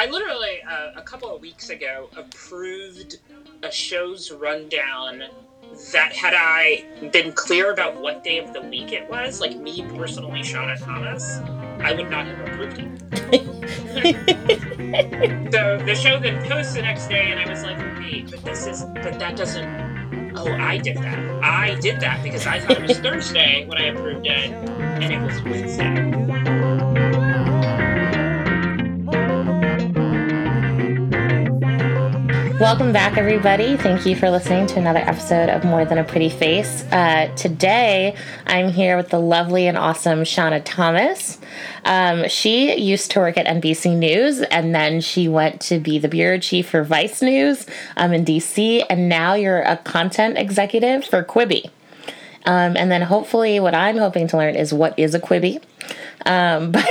I literally uh, a couple of weeks ago approved a show's rundown that had I been clear about what day of the week it was, like me personally, Shauna Thomas, I would not have approved it. so the show then posts the next day, and I was like, wait, but this is, but that doesn't. Oh, I did that. I did that because I thought it was Thursday when I approved it, and it was Wednesday. Welcome back, everybody. Thank you for listening to another episode of More Than a Pretty Face. Uh, today, I'm here with the lovely and awesome Shauna Thomas. Um, she used to work at NBC News, and then she went to be the bureau chief for Vice News um, in DC, and now you're a content executive for Quibi. Um, and then hopefully, what I'm hoping to learn is what is a Quibi um, by,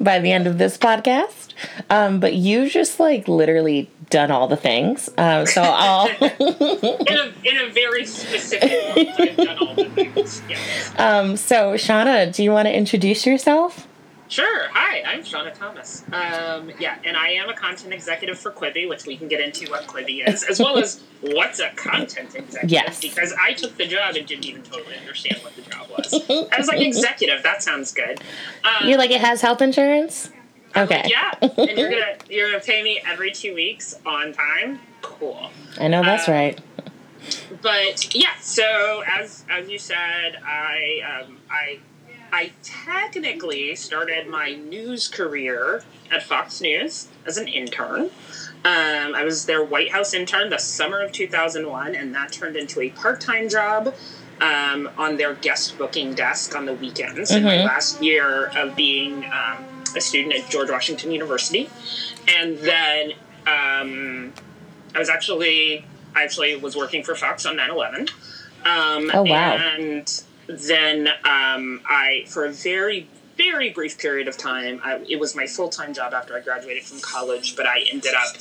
by the end of this podcast. Um, but you just like literally done all the things. Um, so I'll in a in a very specific month, I've done all the things. Yes. um, so Shauna, do you want to introduce yourself? Sure. Hi, I'm Shauna Thomas. Um, yeah, and I am a content executive for Quibi, which we can get into what Quibi is, as well as what's a content executive. Yes. Because I took the job and didn't even totally understand what the job was. I was like, executive, that sounds good. Um, You're like it has health insurance. Okay. like, yeah, and you're gonna you're gonna pay me every two weeks on time. Cool. I know that's Uh, right. but yeah, so as as you said, I um, I I technically started my news career at Fox News as an intern. Um, I was their White House intern the summer of 2001, and that turned into a part time job um, on their guest booking desk on the weekends in my Mhm. last year of being um, a student at George Washington University. And then um, I was actually I actually was working for Fox on 9/11. Um, Oh, wow. And then um, I, for a very very brief period of time, I, it was my full time job after I graduated from college. But I ended up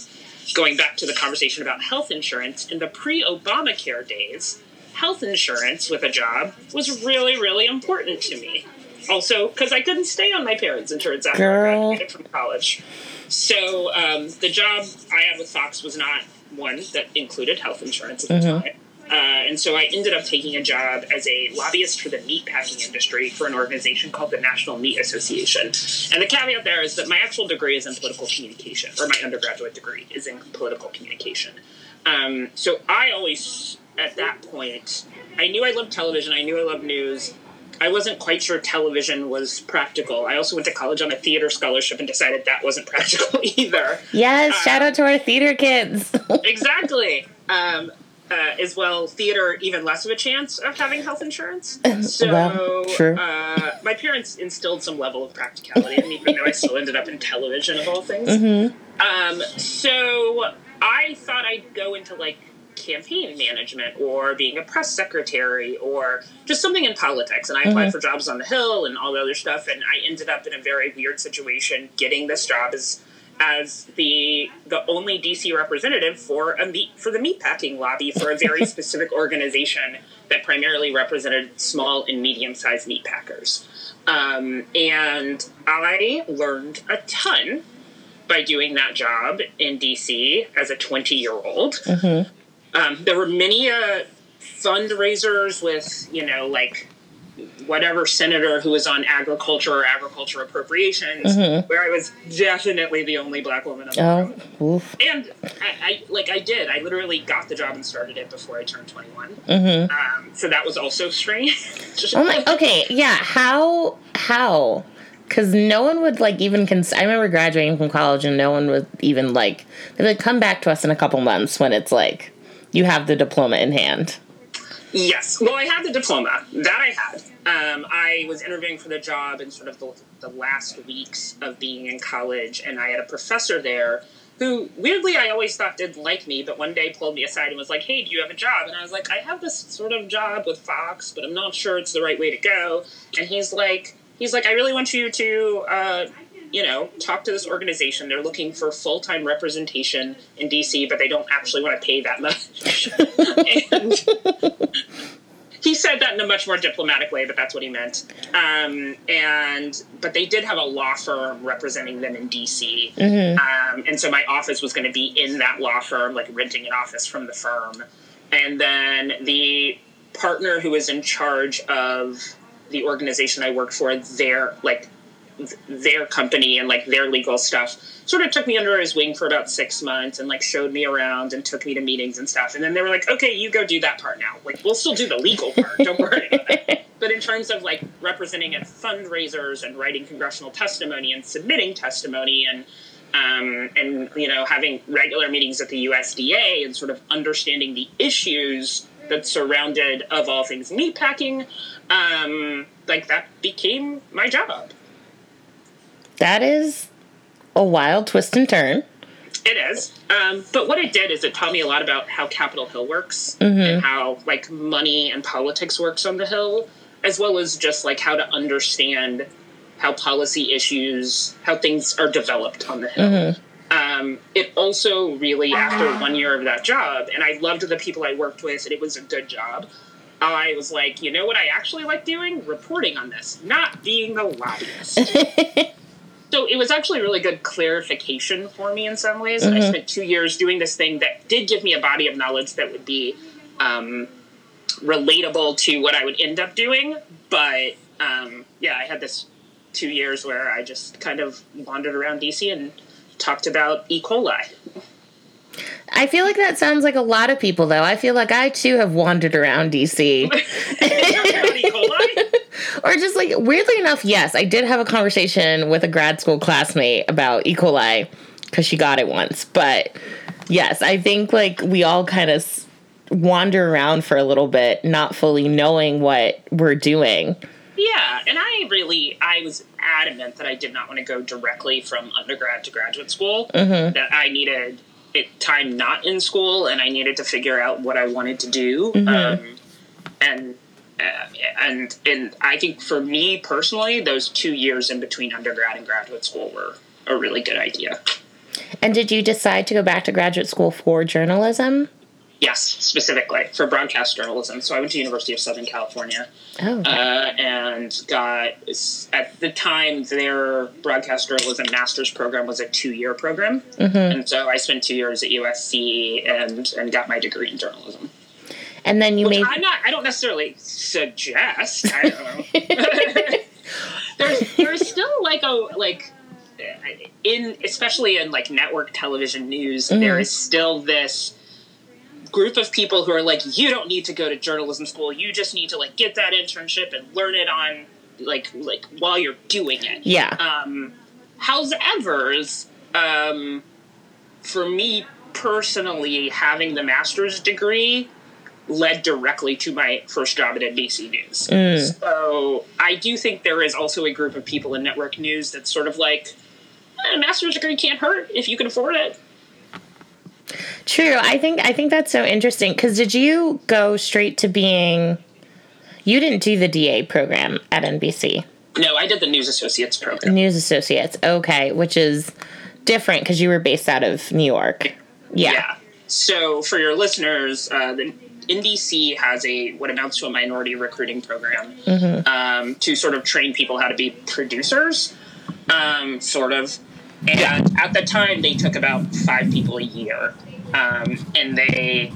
going back to the conversation about health insurance in the pre Obamacare days. Health insurance with a job was really really important to me. Also, because I couldn't stay on my parents' insurance after Girl. I graduated from college. So um, the job I had with Fox was not one that included health insurance at the Mhm. time. Uh, and so I ended up taking a job as a lobbyist for the meatpacking industry for an organization called the National Meat Association. And the caveat there is that my actual degree is in political communication, or my undergraduate degree is in political communication. Um, so I always, at that point, I knew I loved television, I knew I loved news. I wasn't quite sure television was practical. I also went to college on a theater scholarship and decided that wasn't practical either. Yes, uh, shout out to our theater kids. exactly. Um, uh, as well, theater even less of a chance of having health insurance. So, Well. Uh, my parents instilled some level of practicality, in me, even though I still ended up in television of all things. hmm Um, so I thought I'd go into like campaign management or being a press secretary or just something in politics. And I applied Mhm. for jobs on the Hill and all the other stuff. And I ended up in a very weird situation getting this job as as the the only DC representative for a meat for the meatpacking lobby for a very specific organization that primarily represented small and medium sized meat packers. Um, and I learned a ton by doing that job in DC as a 20 year old. hmm Um, there were many uh, fundraisers with, you know, like whatever senator who was on agriculture or agriculture appropriations, Mhm. where I was definitely the only black woman in the Oh, room. And I, I, like, I did. I literally got the job and started it before I turned 21. hmm Um, so that was also strange. Oh my. Okay. Yeah. How? How? Because no one would like even. Cons- I remember graduating from college, and no one would even like. They would come back to us in a couple months when it's like you have the diploma in hand. Yes. Well, I had the diploma. That I had. Um, I was interviewing for the job in sort of the, the last weeks of being in college, and I had a professor there who, weirdly, I always thought didn't like me, but one day pulled me aside and was like, hey, do you have a job? And I was like, I have this sort of job with Fox, but I'm not sure it's the right way to go. And he's like, he's like, I really want you to, uh, you know, talk to this organization. They're looking for full time representation in DC, but they don't actually want to pay that much. and he said that in a much more diplomatic way, but that's what he meant. Um, and but they did have a law firm representing them in DC, mm-hmm. um, and so my office was going to be in that law firm, like renting an office from the firm. And then the partner who was in charge of the organization I worked for, their like their company and like their legal stuff sort of took me under his wing for about six months and like showed me around and took me to meetings and stuff. And then they were like okay you go do that part now. Like we'll still do the legal part. Don't worry about it. but in terms of like representing at fundraisers and writing congressional testimony and submitting testimony and um, and you know having regular meetings at the USDA and sort of understanding the issues that surrounded of all things meatpacking um, like that became my job that is a wild twist and turn. It is. Um, but what it did is it taught me a lot about how Capitol Hill works mm-hmm. and how like money and politics works on the Hill, as well as just like how to understand how policy issues, how things are developed on the Hill. Mm-hmm. Um, it also really, after one year of that job, and I loved the people I worked with, and it was a good job. I was like, you know what I actually like doing? Reporting on this, not being the lobbyist. So it was actually really good clarification for me in some ways. Mm-hmm. I spent two years doing this thing that did give me a body of knowledge that would be um, relatable to what I would end up doing. But um, yeah, I had this two years where I just kind of wandered around DC and talked about E. coli. I feel like that sounds like a lot of people, though. I feel like I too have wandered around DC. or just like weirdly enough, yes, I did have a conversation with a grad school classmate about E. coli because she got it once. But yes, I think like we all kind of wander around for a little bit, not fully knowing what we're doing. Yeah, and I really I was adamant that I did not want to go directly from undergrad to graduate school. Mm-hmm. That I needed time not in school, and I needed to figure out what I wanted to do. Mm-hmm. Um, and uh, and and I think for me personally, those two years in between undergrad and graduate school were a really good idea. And did you decide to go back to graduate school for journalism? Yes, specifically for broadcast journalism. So I went to University of Southern California, oh, okay. uh, and got at the time their broadcast journalism master's program was a two year program, mm-hmm. and so I spent two years at USC and and got my degree in journalism. And then you Which made. I'm not. I don't necessarily suggest. I don't know. there's there's still like a like in especially in like network television news mm-hmm. there is still this group of people who are like, you don't need to go to journalism school. You just need to like get that internship and learn it on like like while you're doing it. Yeah. Um, however, um, for me personally, having the master's degree led directly to my first job at NBC News. Mm. So I do think there is also a group of people in network news that's sort of like, a eh, master's degree can't hurt if you can afford it. True. I think I think that's so interesting cuz did you go straight to being you didn't do the DA program at NBC? No, I did the News Associates program. News Associates. Okay, which is different cuz you were based out of New York. Yeah. yeah. So for your listeners, uh, the NBC has a what amounts to a minority recruiting program mm-hmm. um, to sort of train people how to be producers, um, sort of. And at the time, they took about five people a year, um, and they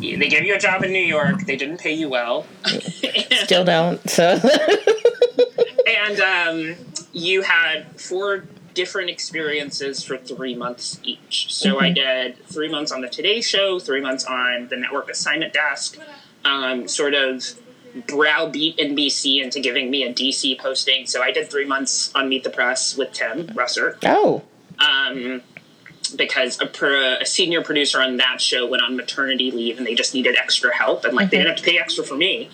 they gave you a job in New York. They didn't pay you well. Still don't. So. and um, you had four different experiences for three months each. So mm-hmm. I did three months on the Today Show, three months on the network assignment desk, um, sort of browbeat NBC into giving me a DC posting. So I did three months on Meet the Press with Tim Russert. Oh. Um, because a, pro, a, senior producer on that show went on maternity leave and they just needed extra help and like mm-hmm. they didn't have to pay extra for me.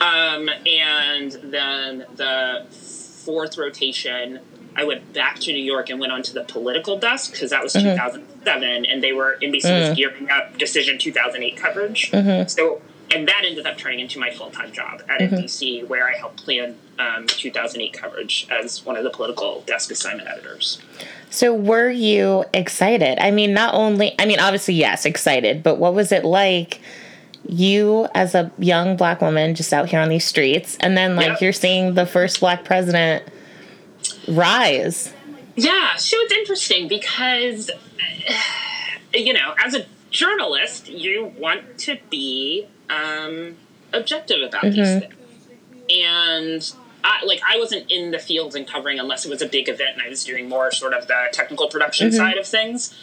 Um, and then the fourth rotation, I went back to New York and went onto the political desk because that was mm-hmm. 2007 and they were NBC mm-hmm. was gearing up Decision 2008 coverage. Mm-hmm. So and that ended up turning into my full time job at mm-hmm. NBC, where I helped plan um, 2008 coverage as one of the political desk assignment editors. So, were you excited? I mean, not only, I mean, obviously, yes, excited, but what was it like you as a young black woman just out here on these streets, and then like Yep. you're seeing the first black president rise. Yeah, so it's interesting because, you know, as a journalist, you want to be um, objective about these things. And I, like, I wasn't in the field and covering unless it was a big event, and I was doing more sort of the technical production side of things.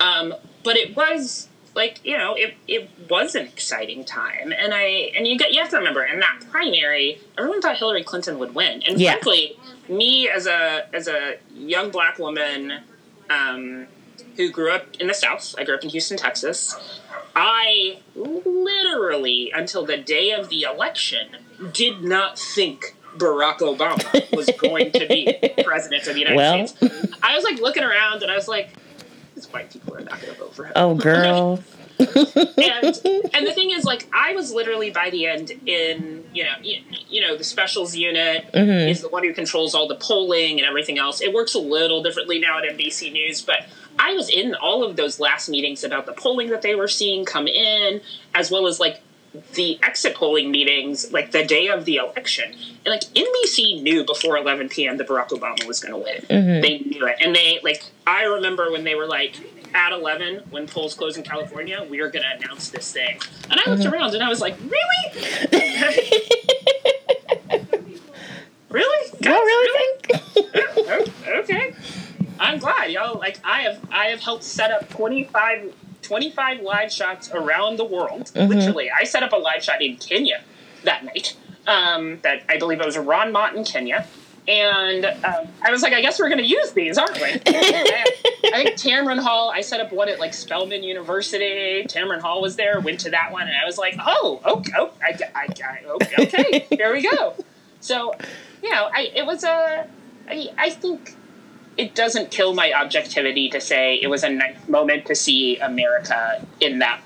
Um, but it was like you know it, it was an exciting time and i and you get you have to remember in that primary everyone thought hillary clinton would win and Yeah. frankly me as a as a young black woman um, who grew up in the south. I grew up in houston texas. I literally until the day of the election did not think barack obama was going to be president of the united Well. states. I was like looking around and i was like these white people are not going to vote for him. Oh, girl. and and the thing is like i was literally by the end in you know you, you know the specials unit mm-hmm. is the one who controls all the polling and everything else. It works a little differently now at nbc news but i was in all of those last meetings about the polling that they were seeing come in as well as like the exit polling meetings like the day of the election. And like nbc knew before 11 p.m that barack obama was going to win mm-hmm. they knew it. And they like i remember when they were like at 11 when polls close in california we are going to announce this thing. And i looked mm-hmm. around and i was like really? Really? Guys, Y'all really think? Oh, okay. I'm glad y'all like I have I have helped set up 25, 25 live shots around the world. Literally, I set up a live shot in Kenya that night. Um, that I believe it was Ron Mott in Kenya. And um, I was like, I guess we're going to use these, aren't we? I think Tamron Hall, I set up one at like Spelman University. Tamron Hall was there, went to that one, and I was like, oh, okay, oh, I, I, I, okay, okay, here we go. So, you know, I, it was a, I, I think it doesn't kill my objectivity to say it was a nice moment to see America in that.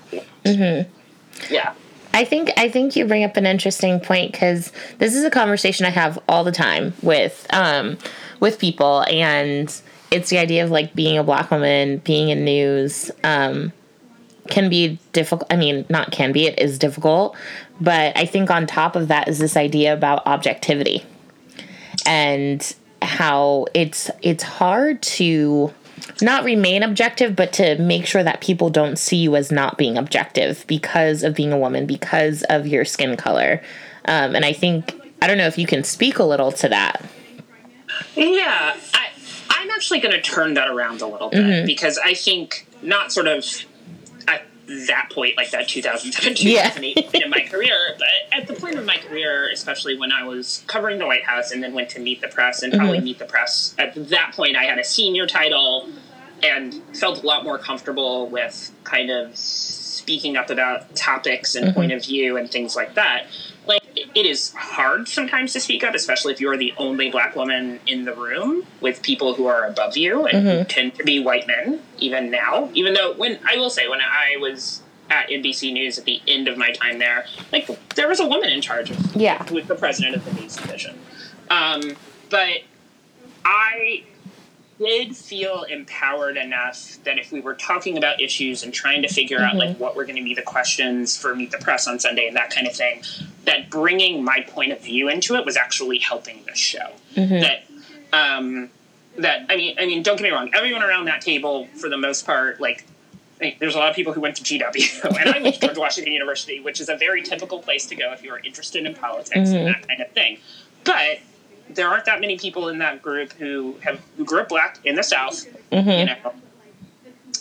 Yeah. I think I think you bring up an interesting point because this is a conversation I have all the time with um, with people, and it's the idea of like being a black woman, being in news um, can be difficult. I mean, not can be; it is difficult. But I think on top of that is this idea about objectivity and how it's it's hard to not remain objective, but to make sure that people don't see you as not being objective because of being a woman, because of your skin color. Um, and I think, I don't know if you can speak a little to that. Yeah, I, I'm actually going to turn that around a little bit because I think not sort of that point, like that 2007, Yeah. 2008 point in my career, but at the point of my career, especially when I was covering the White House and then went to Meet the Press and probably mm-hmm. Meet the Press, at that point I had a senior title and felt a lot more comfortable with kind of speaking up about topics and mm-hmm. point of view and things like that. It- is hard sometimes to speak up, especially if you're the only black woman in the room with people who are above you and who tend to be white men, even now. Even though when I will say when I was at NBC News at the end of my time there, like there was a woman in charge of Yeah. was the president of the news division. Um, but I did feel empowered enough that if we were talking about issues and trying to figure out like mm-hmm. what were going to be the questions for Meet the Press on Sunday and that kind of thing, that bringing my point of view into it was actually helping the show. Mm-hmm. That um, that I mean, I mean, don't get me wrong. Everyone around that table, for the most part, like there's a lot of people who went to GW, and I went to George Washington University, which is a very typical place to go if you are interested in politics and mm-hmm. that kind of thing. But there aren't that many people in that group who have who grew up black in the South, you know,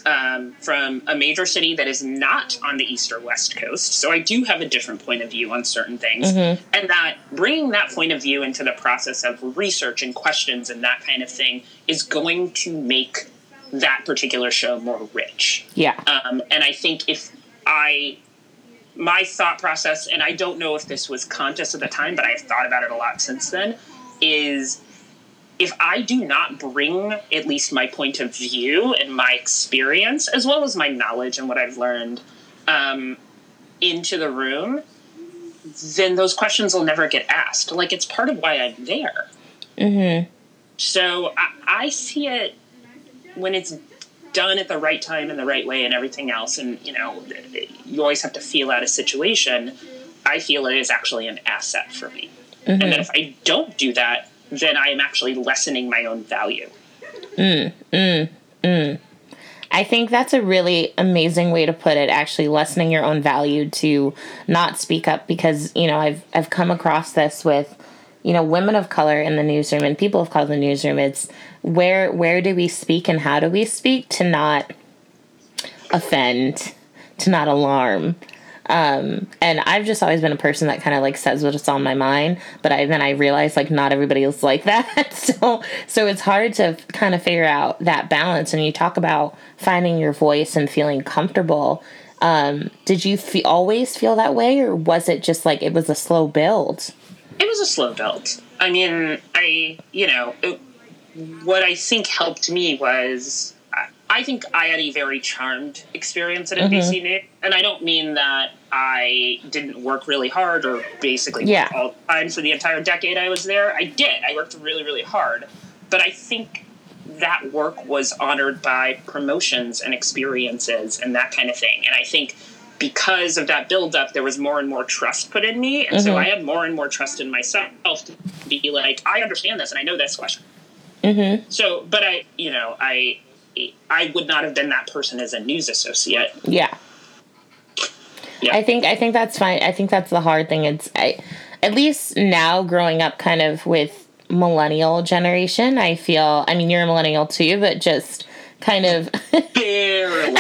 um, from a major city that is not on the east or west coast. So I do have a different point of view on certain things, and that bringing that point of view into the process of research and questions and that kind of thing is going to make that particular show more rich. Yeah. Um, and I think if I, my thought process, and I don't know if this was conscious at the time, but I've thought about it a lot since then, is if I do not bring at least my point of view and my experience, as well as my knowledge and what I've learned, um, into the room, then those questions will never get asked. Like it's part of why I'm there. Mm-hmm. So I, I see it when it's done at the right time and the right way and everything else, and you know, you always have to feel out a situation. I feel it is actually an asset for me, mm-hmm. and that if I don't do that, then I am actually lessening my own value. Mm, mm, mm. I think that's a really amazing way to put it. Actually, lessening your own value to not speak up because you know I've I've come across this with you know women of color in the newsroom and people of color in the newsroom. It's where where do we speak and how do we speak to not offend, to not alarm, um, and I've just always been a person that kind of like says what's on my mind, but I then I realize like not everybody is like that. so so it's hard to kind of figure out that balance. And you talk about finding your voice and feeling comfortable. Um, did you fe- always feel that way, or was it just like it was a slow build? It was a slow build. I mean, I you know it, what I think helped me was I think I had a very charmed experience at NBC mm-hmm. News, and I don't mean that I didn't work really hard or basically yeah. all the time for the entire decade I was there. I did. I worked really, really hard, but I think that work was honored by promotions and experiences and that kind of thing. And I think because of that buildup, there was more and more trust put in me, and mm-hmm. so I had more and more trust in myself to be like, I understand this and I know this question. Mm-hmm. So, but I, you know, I I would not have been that person as a news associate. Yeah. Yeah. I think I think that's fine. I think that's the hard thing. It's I, at least now growing up kind of with millennial generation, I feel I mean you're a millennial too, but just kind of barely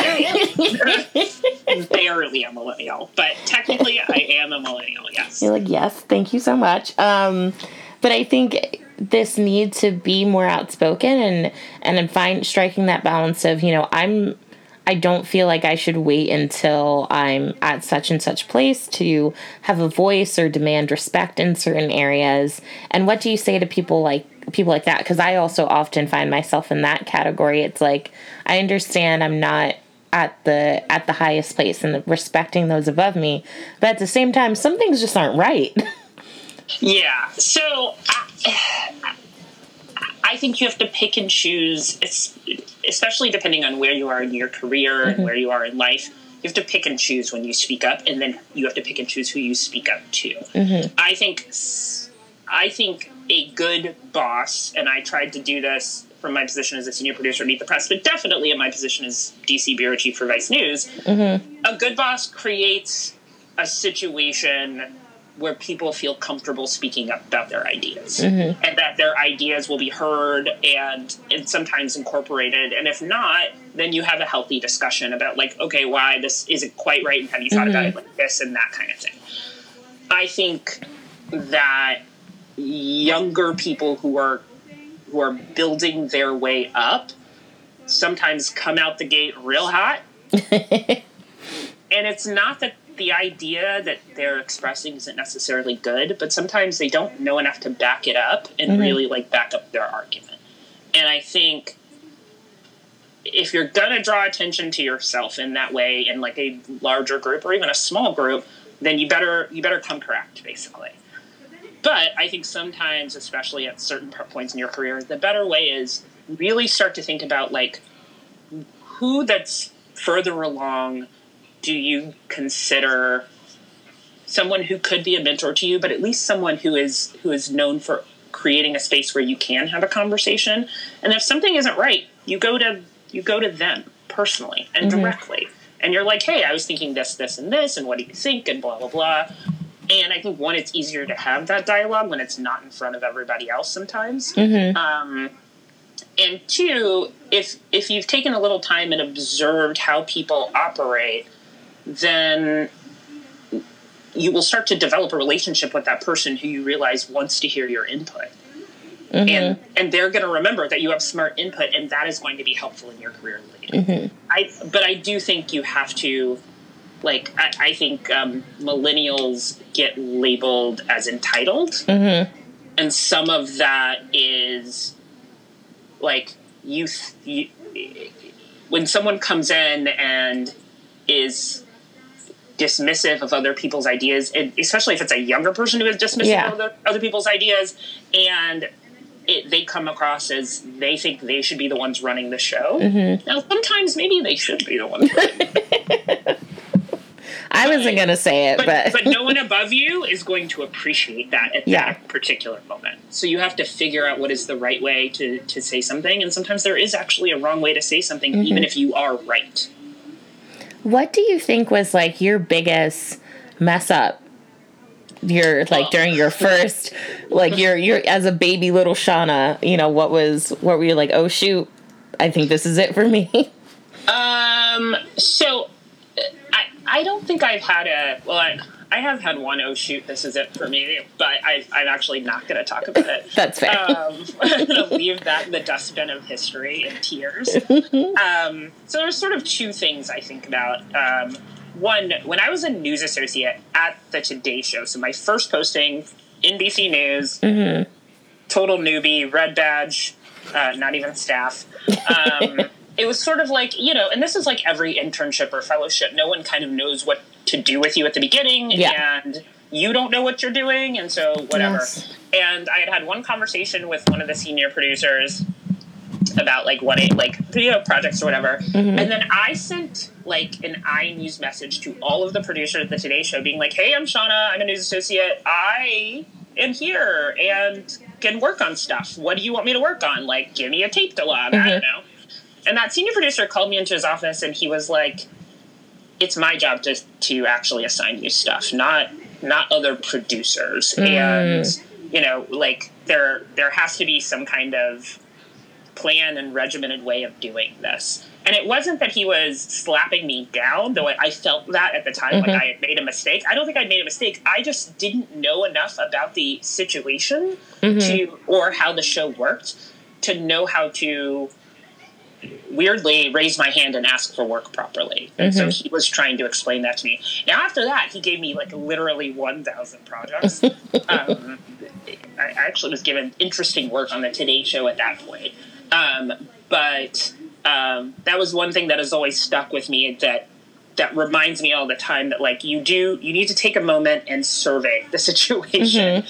barely a millennial. But technically I am a millennial, yes. You're like, yes, thank you so much. Um but I think this need to be more outspoken and and find striking that balance of you know i'm i don't feel like i should wait until i'm at such and such place to have a voice or demand respect in certain areas. And what do you say to people like people like that? Because i also often find myself in that category. It's like i understand i'm not at the at the highest place and respecting those above me but at the same time some things just aren't right Yeah. So I think you have to pick and choose, especially depending on where you are in your career mm-hmm. and where you are in life. You have to pick and choose when you speak up, and then you have to pick and choose who you speak up to. Mm-hmm. I think, I think a good boss, and I tried to do this from my position as a senior producer at Meet the Press, but definitely in my position as DC bureau chief for Vice News. Mm-hmm. A good boss creates a situation where people feel comfortable speaking up about their ideas mm-hmm. and that their ideas will be heard and, and sometimes incorporated and if not then you have a healthy discussion about like okay why this isn't quite right and have you thought mm-hmm. about it like this and that kind of thing i think that younger people who are who are building their way up sometimes come out the gate real hot and it's not that the idea that they're expressing isn't necessarily good, but sometimes they don't know enough to back it up and mm-hmm. really like back up their argument. And I think if you're gonna draw attention to yourself in that way in like a larger group or even a small group, then you better you better come correct basically. But I think sometimes, especially at certain points in your career, the better way is really start to think about like who that's further along do you consider someone who could be a mentor to you, but at least someone who is who is known for creating a space where you can have a conversation. And if something isn't right, you go to you go to them personally and mm-hmm. directly. And you're like, hey, I was thinking this, this, and this, and what do you think? And blah blah blah. And I think one, it's easier to have that dialogue when it's not in front of everybody else sometimes. Mm-hmm. Um, and two, if if you've taken a little time and observed how people operate, then you will start to develop a relationship with that person who you realize wants to hear your input. Mm-hmm. And and they're going to remember that you have smart input, and that is going to be helpful in your career later. Mm-hmm. I but I do think you have to, like I, I think um, millennials get labeled as entitled, mm-hmm. and some of that is like you, you when someone comes in and is dismissive of other people's ideas, and especially if it's a younger person who is dismissive yeah. of other, other people's ideas, and it, they come across as they think they should be the ones running the show. Mm-hmm. Now, sometimes maybe they should be the ones. I wasn't going to say it, but, but but no one above you is going to appreciate that at Yeah. that particular moment. So you have to figure out what is the right way to to say something, and sometimes there is actually a wrong way to say something, Mm-hmm. even if you are right. What do you think was like your biggest mess up? Your like Oh. during your first, like your your as a baby little Shauna, you know what was what were you like? Oh shoot, I think this is it for me. Um. So, I I don't think I've had a well. I, I have had one. Oh shoot! This is it for me. But I, I'm actually not going to talk about it. That's fair. Um, I'm going to leave that in the dustbin of history and tears. um, so there's sort of two things I think about. Um, one, when I was a news associate at the Today Show, so my first posting, NBC News, total newbie, red badge, uh, not even staff. Um, it was sort of like, you know, and this is like every internship or fellowship. No one kind of knows what to do with you at the beginning. Yeah. And you don't know what you're doing. And so, whatever. Yes. And I had had one conversation with one of the senior producers about like what it like video projects or whatever. Mm-hmm. And then I sent like an iNews message to all of the producers at the Today Show being like, Hey, I'm Shauna, I'm a news associate. I am here and can work on stuff. What do you want me to work on? Like give me a tape to log. I mm-hmm. don't know. And that senior producer called me into his office and he was like, It's my job to to actually assign you stuff, not not other producers. Hmm. And you know, like there there has to be some kind of plan and regimented way of doing this. And it wasn't that he was slapping me down, though I, I felt that at the time, like mm-hmm. I had made a mistake. I don't think I'd made a mistake. I just didn't know enough about the situation mm-hmm. to or how the show worked to know how to weirdly raise my hand and ask for work properly. And so he was trying to explain that to me. Now after that, he gave me like literally 1,000 projects. um, I I actually was given interesting work on the Today Show at that point. Um, but um, that was one thing that has always stuck with me that that reminds me all the time that like you do you need to take a moment and survey the situation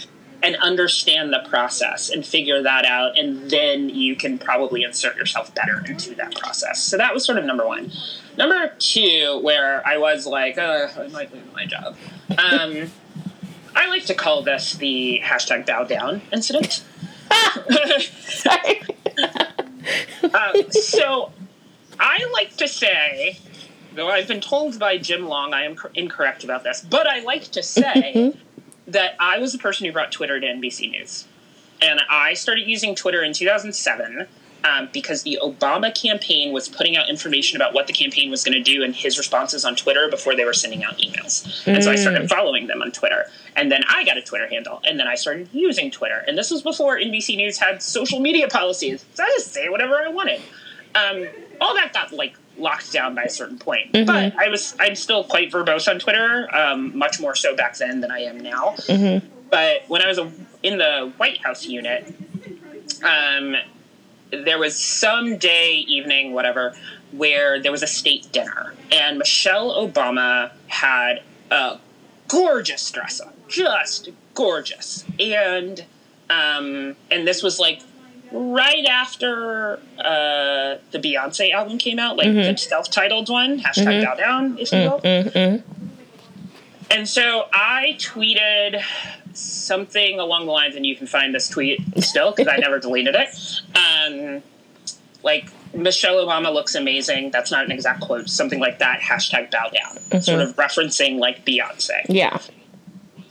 and understand the process and figure that out and then you can probably insert yourself better into that process. So that was sort of number one. Number two where i was like uh, i might lose my job. Um, i like to call this the hashtag bow down incident. Uh, so I like to say, though I've been told by Jim Long I am cor- incorrect about this, but I like to say that I was the person who brought Twitter to NBC News. And I started using Twitter in 2007 um, because the Obama campaign was putting out information about what the campaign was going to do and his responses on Twitter before they were sending out emails. And so I started following them on Twitter. And then I got a Twitter handle. And then I started using Twitter. And this was before NBC News had social media policies. So I just say whatever I wanted. Um, all that got like locked down by a certain point. But I was I'm still quite verbose on Twitter, um, much more so back then than I am now. But when I was a, in the White House unit, um, there was some day, evening, whatever, where there was a state dinner, and Michelle Obama had a gorgeous dress on, just gorgeous, and um, and this was like right after uh, the Beyonce album came out, like mm-hmm. the self-titled one, hashtag mm-hmm. Bow Down, if you mm, will. Mm, mm. And so I tweeted something along the lines, and you can find this tweet still because I never deleted it. Um, like Michelle Obama looks amazing. That's not an exact quote. Something like that. Hashtag bow down. Mm-hmm. Sort of referencing like Beyonce. Yeah.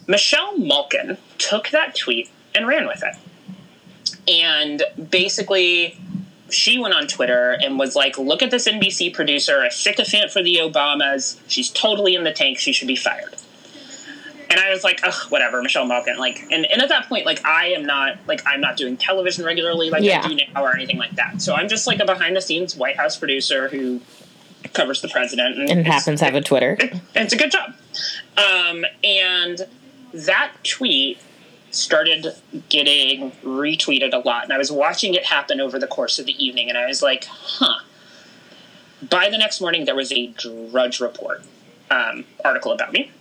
Michelle Malkin took that tweet and ran with it. And basically, she went on Twitter and was like, look at this NBC producer, a sycophant for the Obamas. She's totally in the tank. She should be fired. And I was like, ugh, whatever, Michelle Malkin. Like, and, and at that point, like, I am not, like, I'm not doing television regularly like Yeah. I do now or anything like that. So I'm just like a behind the scenes White House producer who covers the president. And it's- happens to have a Twitter. and it's a good job. Um, and that tweet started getting retweeted a lot, and I was watching it happen over the course of the evening, and I was like, huh. By the next morning, there was a Drudge Report um, article about me.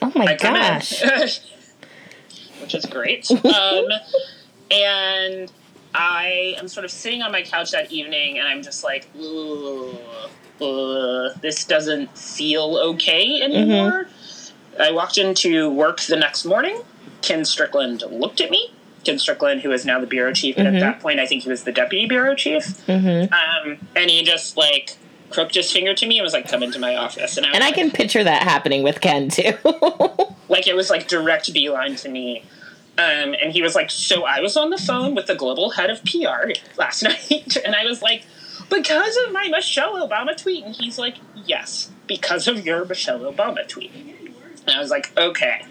Oh my I gosh. which is great. Um, and I am sort of sitting on my couch that evening, and I'm just like, uh, this doesn't feel okay anymore. Mm-hmm. I walked into work the next morning. Ken Strickland looked at me. Ken Strickland, who is now the bureau chief, mm-hmm. and at that point, I think he was the deputy bureau chief. Mm-hmm. Um, and he just like crooked his finger to me and was like, "Come into my office." And I, and I like, can picture that happening with Ken too. like it was like direct beeline to me. Um, and he was like, "So I was on the phone with the global head of PR last night," and I was like, "Because of my Michelle Obama tweet," and he's like, "Yes, because of your Michelle Obama tweet." And I was like, "Okay,"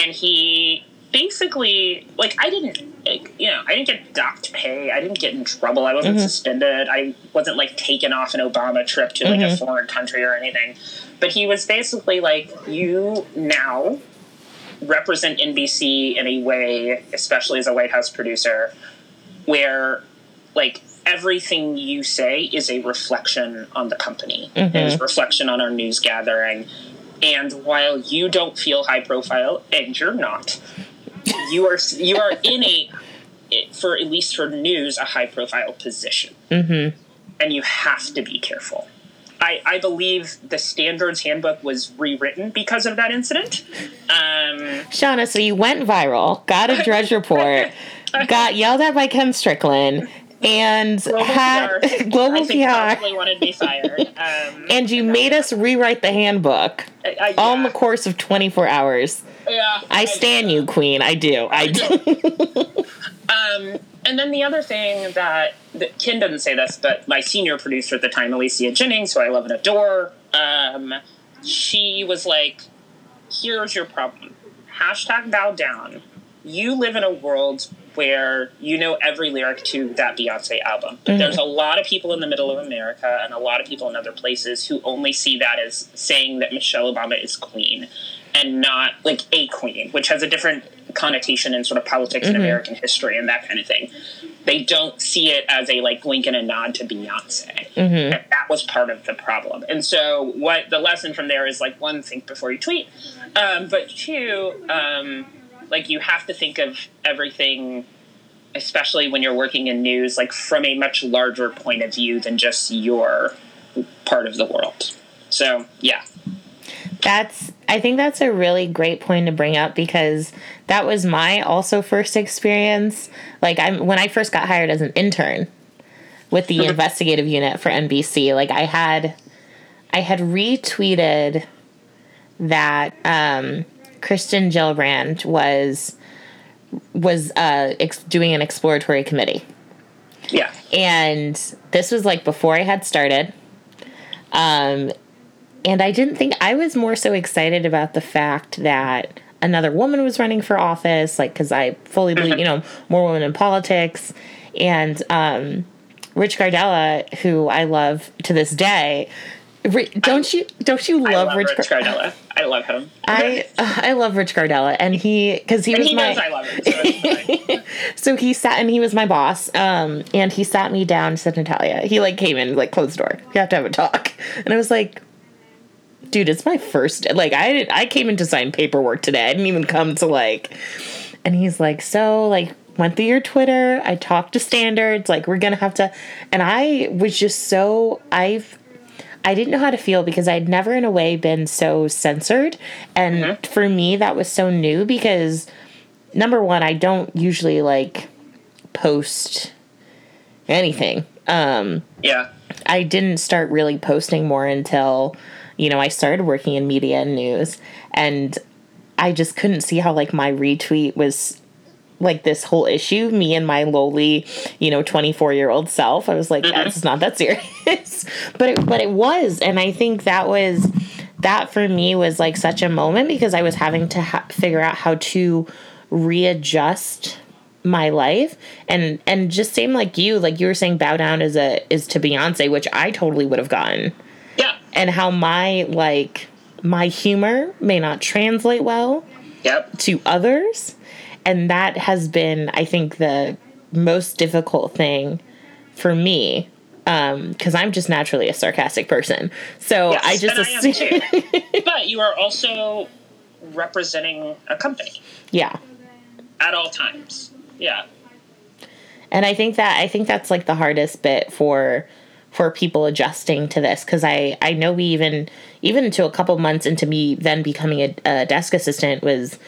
and he basically like I didn't like, you know I didn't get docked pay I didn't get in trouble I wasn't mm-hmm. suspended I wasn't like taken off an Obama trip to like mm-hmm. a foreign country or anything but he was basically like you now represent NBC in a way especially as a White House producer where like everything you say is a reflection on the company mm-hmm. it is reflection on our news gathering and while you don't feel high profile and you're not you are you are in a for at least for news a high profile position, mm-hmm. and you have to be careful. I, I believe the standards handbook was rewritten because of that incident. Um, Shauna, so you went viral, got a Drudge report, got yelled at by Ken Strickland, and global had PR, global PR probably wanted me fired. Um, and you made us rewrite the handbook I, I, yeah. on the course of 24 hours. Yeah, I stand you, Queen. I do. I, do. um, and then the other thing that, that Ken doesn't say this, but my senior producer at the time, Alicia Jennings, who I love and adore, um, she was like, "Here's your problem. Hashtag bow down. You live in a world where you know every lyric to that Beyonce album. But mm-hmm. there's a lot of people in the middle of America and a lot of people in other places who only see that as saying that Michelle Obama is queen and not like a queen, which has a different connotation in sort of politics mm-hmm. and American history and that kind of thing. They don't see it as a like wink and a nod to Beyonce. Mm-hmm. That was part of the problem. And so, what the lesson from there is like one, think before you tweet, um, but two, um, like you have to think of everything especially when you're working in news like from a much larger point of view than just your part of the world. So yeah. That's i think that's a really great point to bring up because that was my also first experience. Like i'm when i first got hired as an intern with the investigative unit for nbc like i had i had retweeted that um Kirsten Gillibrand was was uh, ex- doing an exploratory committee. Yeah. And this was like before I had started. Um, and I didn't think I was more so excited about the fact that another woman was running for office, like because I fully believe, you know, more women in politics, and um, Rich Gardella, who I love to this day, don't you don't you love, love Rich, Rich Gardella? I love him. I I love Rich Gardella, and he because he and was he my. Knows I love him. So, so, he sat and he was my boss, um, and he sat me down. Said Natalia, he like came in like closed the door. You have to have a talk, and I was like, dude, it's my first. Like I I came in to sign paperwork today. I didn't even come to like. And he's like, so like went through your Twitter. I talked to standards. Like we're gonna have to, and I was just so I've I didn't know how to feel because I'd never, in a way, been so censored. And mm-hmm. for me, that was so new because, number one, I don't usually like post anything. Um, yeah. I didn't start really posting more until, you know, I started working in media and news. And I just couldn't see how, like, my retweet was like this whole issue, me and my lowly, you know, 24 year old self. I was like, mm-hmm. that's not that serious. but it, but it was. And I think that was, that for me was like such a moment because I was having to ha- figure out how to readjust my life and and just same like you like you were saying bow down is a is to Beyonce which I totally would have gotten yeah and how my like my humor may not translate well yep. to others and that has been, I think, the most difficult thing for me because um, I'm just naturally a sarcastic person. So yes, I just assume. I but you are also representing a company. Yeah. At all times. Yeah. And I think that I think that's like the hardest bit for for people adjusting to this because I I know we even even into a couple months into me then becoming a, a desk assistant was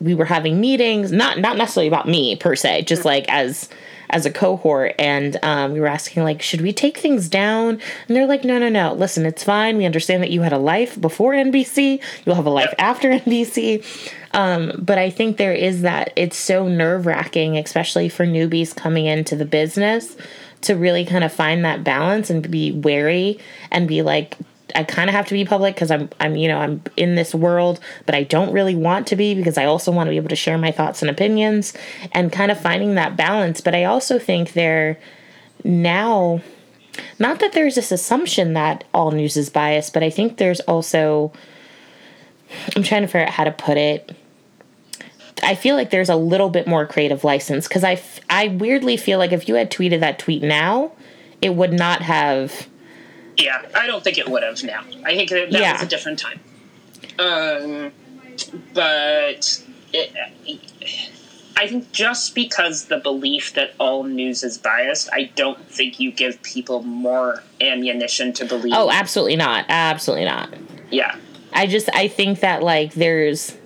we were having meetings not not necessarily about me per se just like as as a cohort. And um, we were asking like should we take things down? And they're like no no no. Listen it's fine. We understand that you had a life before nbc you'll have a life after nbc um, but i think there is that it's so nerve-wracking especially for newbies coming into the business to really kind of find that balance and be wary and be like I kind of have to be public because I'm I'm you know I'm in this world, but I don't really want to be because I also want to be able to share my thoughts and opinions and kind of finding that balance. But I also think there now, not that there's this assumption that all news is biased, but I think there's also I'm trying to figure out how to put it. I feel like there's a little bit more creative license because I, I weirdly feel like if you had tweeted that tweet now, it would not have yeah, I don't think it would have now. I think that, that yeah. was a different time. Um, but it, I think just because the belief that all news is biased, I don't think you give people more ammunition to believe. Oh, absolutely not. Absolutely not. Yeah. I just I think that like there's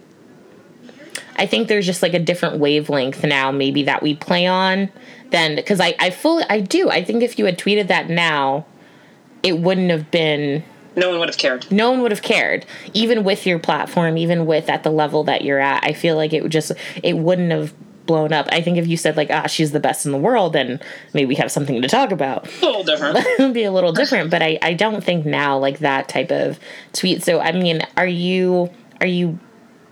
I think there's just like a different wavelength now maybe that we play on than because I I fully I do. I think if you had tweeted that now it wouldn't have been no one would have cared. No one would have cared, even with your platform, even with at the level that you're at. I feel like it would just it wouldn't have blown up. I think if you said like, ah, she's the best in the world, then maybe we have something to talk about. A little different. it would be a little different, but I I don't think now like that type of tweet. So I mean, are you are you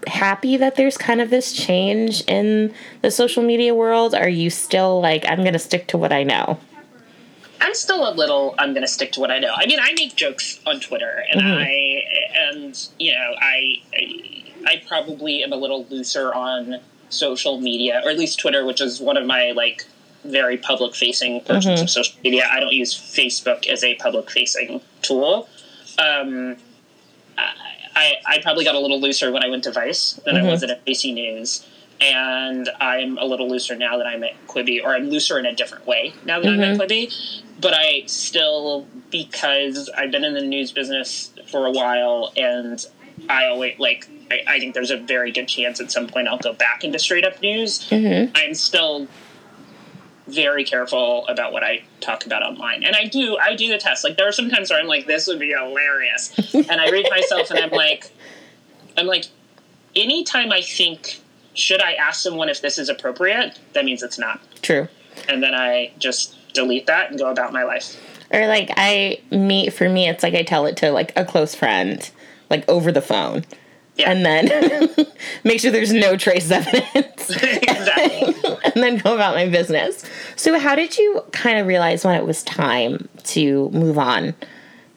happy that there's kind of this change in the social media world? Are you still like I'm going to stick to what I know? I'm still a little. I'm going to stick to what I know. I mean, I make jokes on Twitter, and mm-hmm. I and you know, I, I I probably am a little looser on social media, or at least Twitter, which is one of my like very public facing portions mm-hmm. of social media. I don't use Facebook as a public facing tool. Um, I, I probably got a little looser when I went to Vice than mm-hmm. I was at NBC News and I'm a little looser now that I'm at Quibi, or I'm looser in a different way now that mm-hmm. I'm at mm-hmm. Quibi but I still because I've been in the news business for a while, and I always like. I, I think there's a very good chance at some point I'll go back into straight up news. Mm-hmm. I'm still very careful about what I talk about online. And I do I do the test. Like there are some times where I'm like, this would be hilarious. and I read myself and I'm like I'm like, anytime I think should I ask someone if this is appropriate, that means it's not. True. And then I just delete that and go about my life. Or like I meet for me it's like I tell it to like a close friend like over the phone. Yeah. And then make sure there's no trace evidence. exactly. and then go about my business. So how did you kind of realize when it was time to move on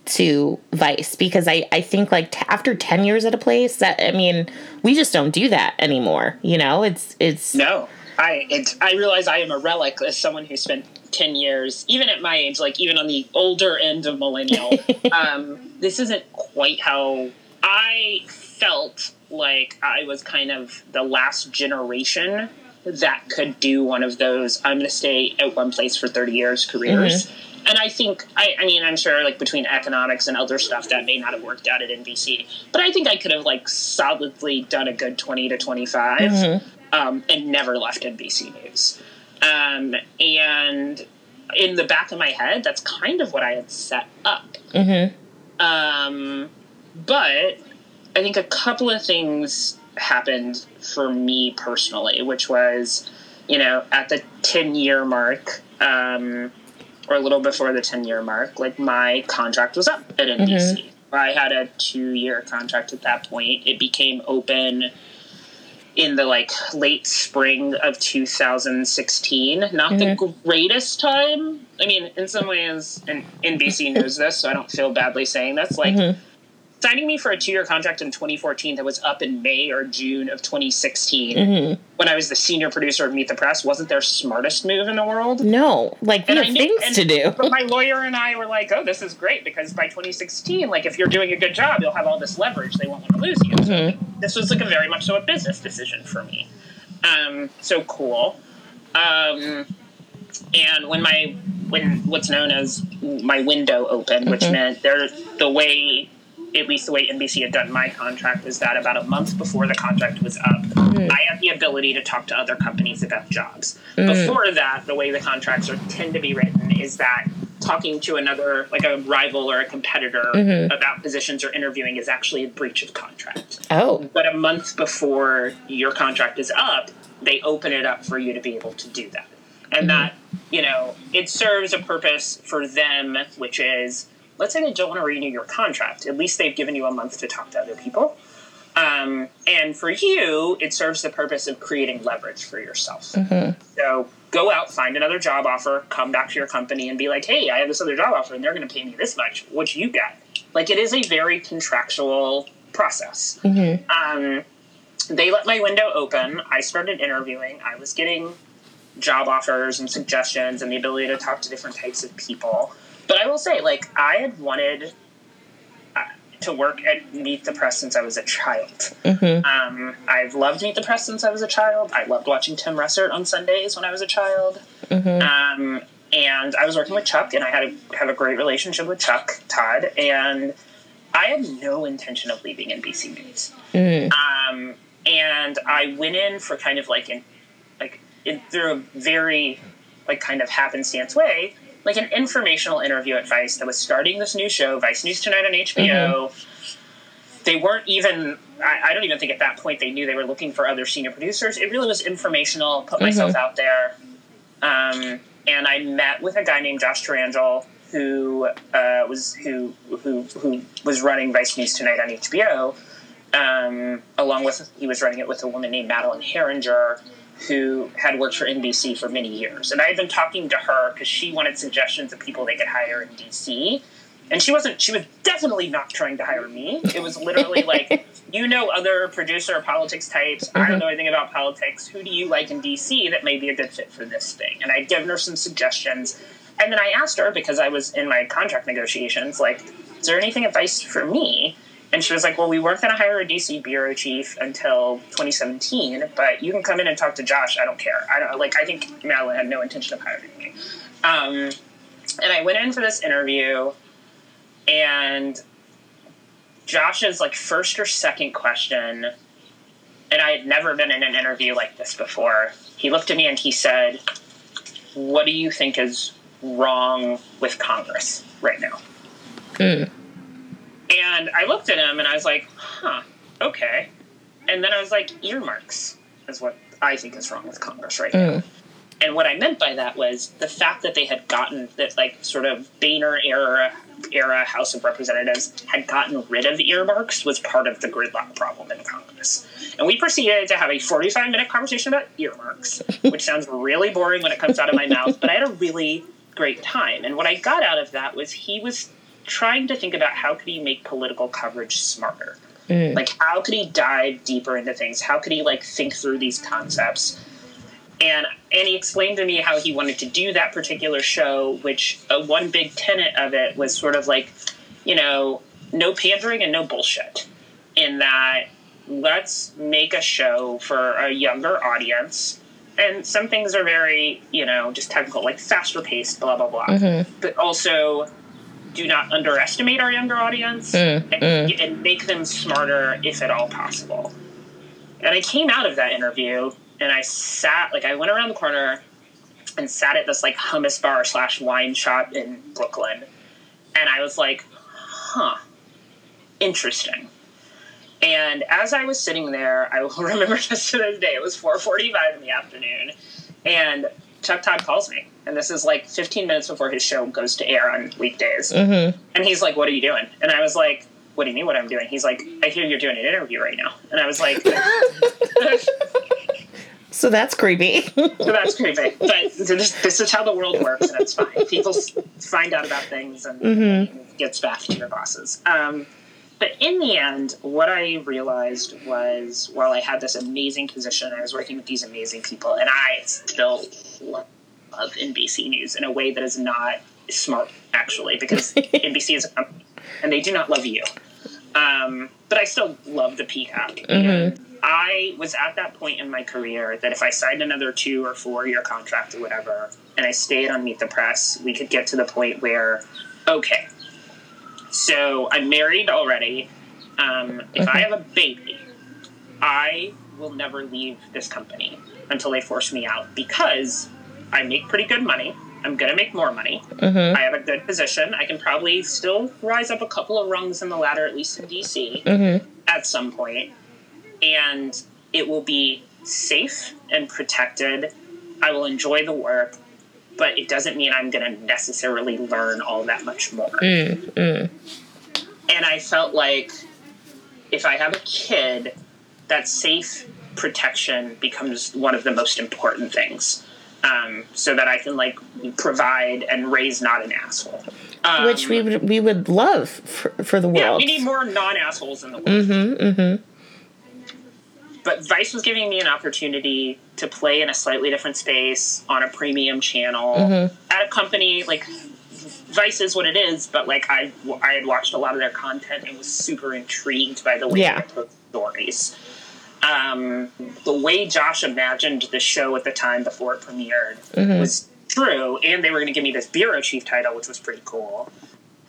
to Vice? Because I, I think like t- after 10 years at a place that, I mean, we just don't do that anymore. You know, it's, it's. No, I, it, I realize I am a relic as someone who spent 10 years, even at my age, like even on the older end of millennial, um, this isn't quite how I felt like I was kind of the last generation that could do one of those I'm going to stay at one place for 30 years careers. Mm-hmm. And I think, I, I mean, I'm sure like between economics and other stuff that may not have worked out at NBC, but I think I could have like solidly done a good 20 to 25 mm-hmm. um, and never left NBC News. Um, and in the back of my head, that's kind of what I had set up. Mm-hmm. Um, but I think a couple of things happened for me personally, which was, you know, at the 10 year mark, um, or a little before the 10 year mark, like my contract was up at NBC. Mm-hmm. I had a two year contract at that point. It became open in the like late spring of 2016. Not mm-hmm. the greatest time. I mean, in some ways, and NBC knows this, so I don't feel badly saying this. Like, mm-hmm signing me for a two year contract in 2014 that was up in May or June of 2016 mm-hmm. when I was the senior producer of Meet the Press wasn't their smartest move in the world. No, like we and have knew, things and, to do. But my lawyer and I were like, oh, this is great because by 2016, like if you're doing a good job, you'll have all this leverage. They won't want to lose you. Mm-hmm. So this was like a very much so a business decision for me. Um, so cool. Um, and when my when what's known as my window opened, which Mhm. meant there the way at least the way NBC had done my contract was that about a month before the contract was up, hmm. I had the ability to talk to other companies about jobs. Hmm. Before that, the way the contracts are tend to be written is that talking to another like a rival or a competitor mm-hmm. about positions or interviewing is actually a breach of contract. Oh. But a month before your contract is up, they open it up for you to be able to do that. And mm-hmm. that, you know, it serves a purpose for them, which is let's say they don't want to renew your contract. At least they've given you a month to talk to other people. Um, and for you, it serves the purpose of creating leverage for yourself. So go out, find another job offer, come back to your company and be like, hey, I have this other job offer and they're going to pay me this much. What you got? Like it is a very contractual process. Um, they let my window open. I started interviewing. I was getting job offers and suggestions and the ability to talk to different types of people. But I will say, like, I had wanted uh, to work at Meet the Press since I was a child. Um, I've loved Meet the Press since I was a child. I loved watching Tim Russert on Sundays when I was a child. Um, and I was working with Chuck, and I had a, have a great relationship with Chuck Todd, and I had no intention of leaving NBC News. Um, and I went in for kind of like an like in, through a very like kind of happenstance way, like an informational interview at Vice that was starting this new show, Vice News Tonight on HBO. They weren't even. I, I don't even think at that point they knew they were looking for other senior producers. It really was informational. Put myself out there, um, and I met with a guy named Josh Tyrangiel who uh, was who who who was running Vice News Tonight on HBO um, along with he was running it with a woman named Madeline Haeringer, who had worked for NBC for many years. And I had been talking to her because she wanted suggestions of people they could hire in DC. And she wasn't. She was definitely not trying to hire me. It was literally like, you know, other producer politics types. I don't mm-hmm. know anything about politics. Who do you like in DC that may be a good fit for this thing? And I'd given her some suggestions. And then I asked her because I was in my contract negotiations, like, is there anything advice for me? And she was like, "Well, we weren't going to hire a DC bureau chief until 2017, but you can come in and talk to Josh. I don't care. I don't like. I think Madeline had no intention of hiring me." Um, and I went in for this interview, and Josh's like first or second question, and I had never been in an interview like this before. He looked at me and he said, "What do you think is wrong with Congress right now?" And I looked at him and I was like, huh, okay. And then I was like, earmarks is what I think is wrong with Congress right now. Mm. And what I meant by that was the fact that they had gotten that, like, sort of Boehner era era House of Representatives had gotten rid of earmarks was part of the gridlock problem in Congress. And we proceeded to have a 45 minute conversation about earmarks, which sounds really boring when it comes out of my mouth, but I had a really great time. And what I got out of that was he was trying to think about how could he make political coverage smarter. Like how could he dive deeper into things? How could he like think through these concepts? And and he explained to me how he wanted to do that particular show, which uh, one big tenet of it was sort of like, you know, no pandering and no bullshit. In that, let's make a show for a younger audience. And some things are very, you know, just technical, like faster paced, blah blah blah. But also, do not underestimate our younger audience mm, and, mm. and make them smarter if at all possible. And I came out of that interview and I sat, like, I went around the corner and sat at this, like, hummus bar slash wine shop in Brooklyn. And I was like, huh, interesting. And as I was sitting there, I will remember just to this day, it was 4.45 in the afternoon. And Chuck Todd calls me. And this is like 15 minutes before his show goes to air on weekdays. And he's like, what are you doing? And I was like, what do you mean what I'm doing? He's like, I hear you're doing an interview right now. And I was like, So that's creepy. so that's creepy. But this, this is how the world works, and it's fine. People find out about things and it gets back to your bosses. Um, but in the end, what I realized was while I had this amazing position, I was working with these amazing people, and I still love NBC News in a way that is not smart, actually, because NBC is a company, and they do not love you. Um, but I still love the Peacock. And I was at that point in my career that if I signed another two or four year contract or whatever, and I stayed on Meet the Press, we could get to the point where, okay, so I'm married already. Um, if I have a baby, I will never leave this company until they force me out because I make pretty good money. I'm going to make more money. Mm-hmm. I have a good position. I can probably still rise up a couple of rungs in the ladder, at least in DC, Mm-hmm. at some point. And it will be safe and protected. I will enjoy the work, but it doesn't mean I'm going to necessarily learn all that much more. Mm, mm. And I felt like if I have a kid, that safe protection becomes one of the most important things. Um, so that I can like provide and raise not an asshole. Um, Which we would we would love for, for the yeah, world. we need more non assholes in the world. mm-hmm, mm-hmm. But Vice was giving me an opportunity to play in a slightly different space on a premium channel Mhm. at a company like Vice is what it is. But like I, I had watched a lot of their content and was super intrigued by the way Yeah. they told stories. Um, the way Josh imagined the show at the time before it premiered Mhm. was true, and they were going to give me this bureau chief title, which was pretty cool.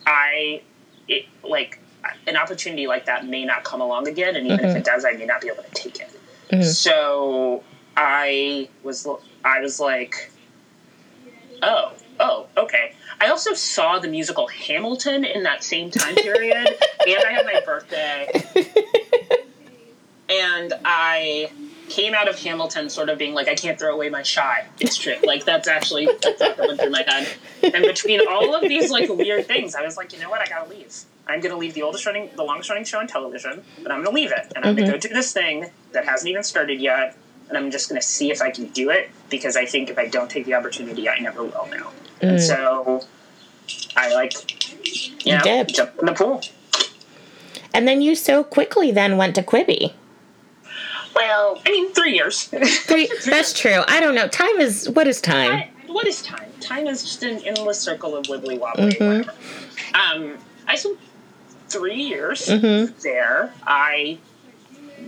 I, it like an opportunity like that may not come along again, and even if Mhm. it does, I may not be able to take it. Mhm. So I was, I was like, oh, oh, okay. I also saw the musical Hamilton in that same time period, and I had my birthday, and I came out of Hamilton sort of being like, I can't throw away my shy. It's true. Like that's actually that's what went through my head. And between all of these like weird things, I was like, you know what? I gotta leave. I'm gonna leave the oldest running, the longest running show on television, but I'm gonna leave it, and I'm gonna go do this thing that hasn't even started yet, and I'm just gonna see if I can do it because I think if I don't take the opportunity, I never will now. And Mm. so I like, you know, jumped in the pool. And then you so quickly then went to Quibi. Well, I mean, three years. Three, that's true. I don't know. Time is what is time? I- what is time? Time is just an endless circle of wibbly wobbly. Mhm. Um, I three years Mhm. there. I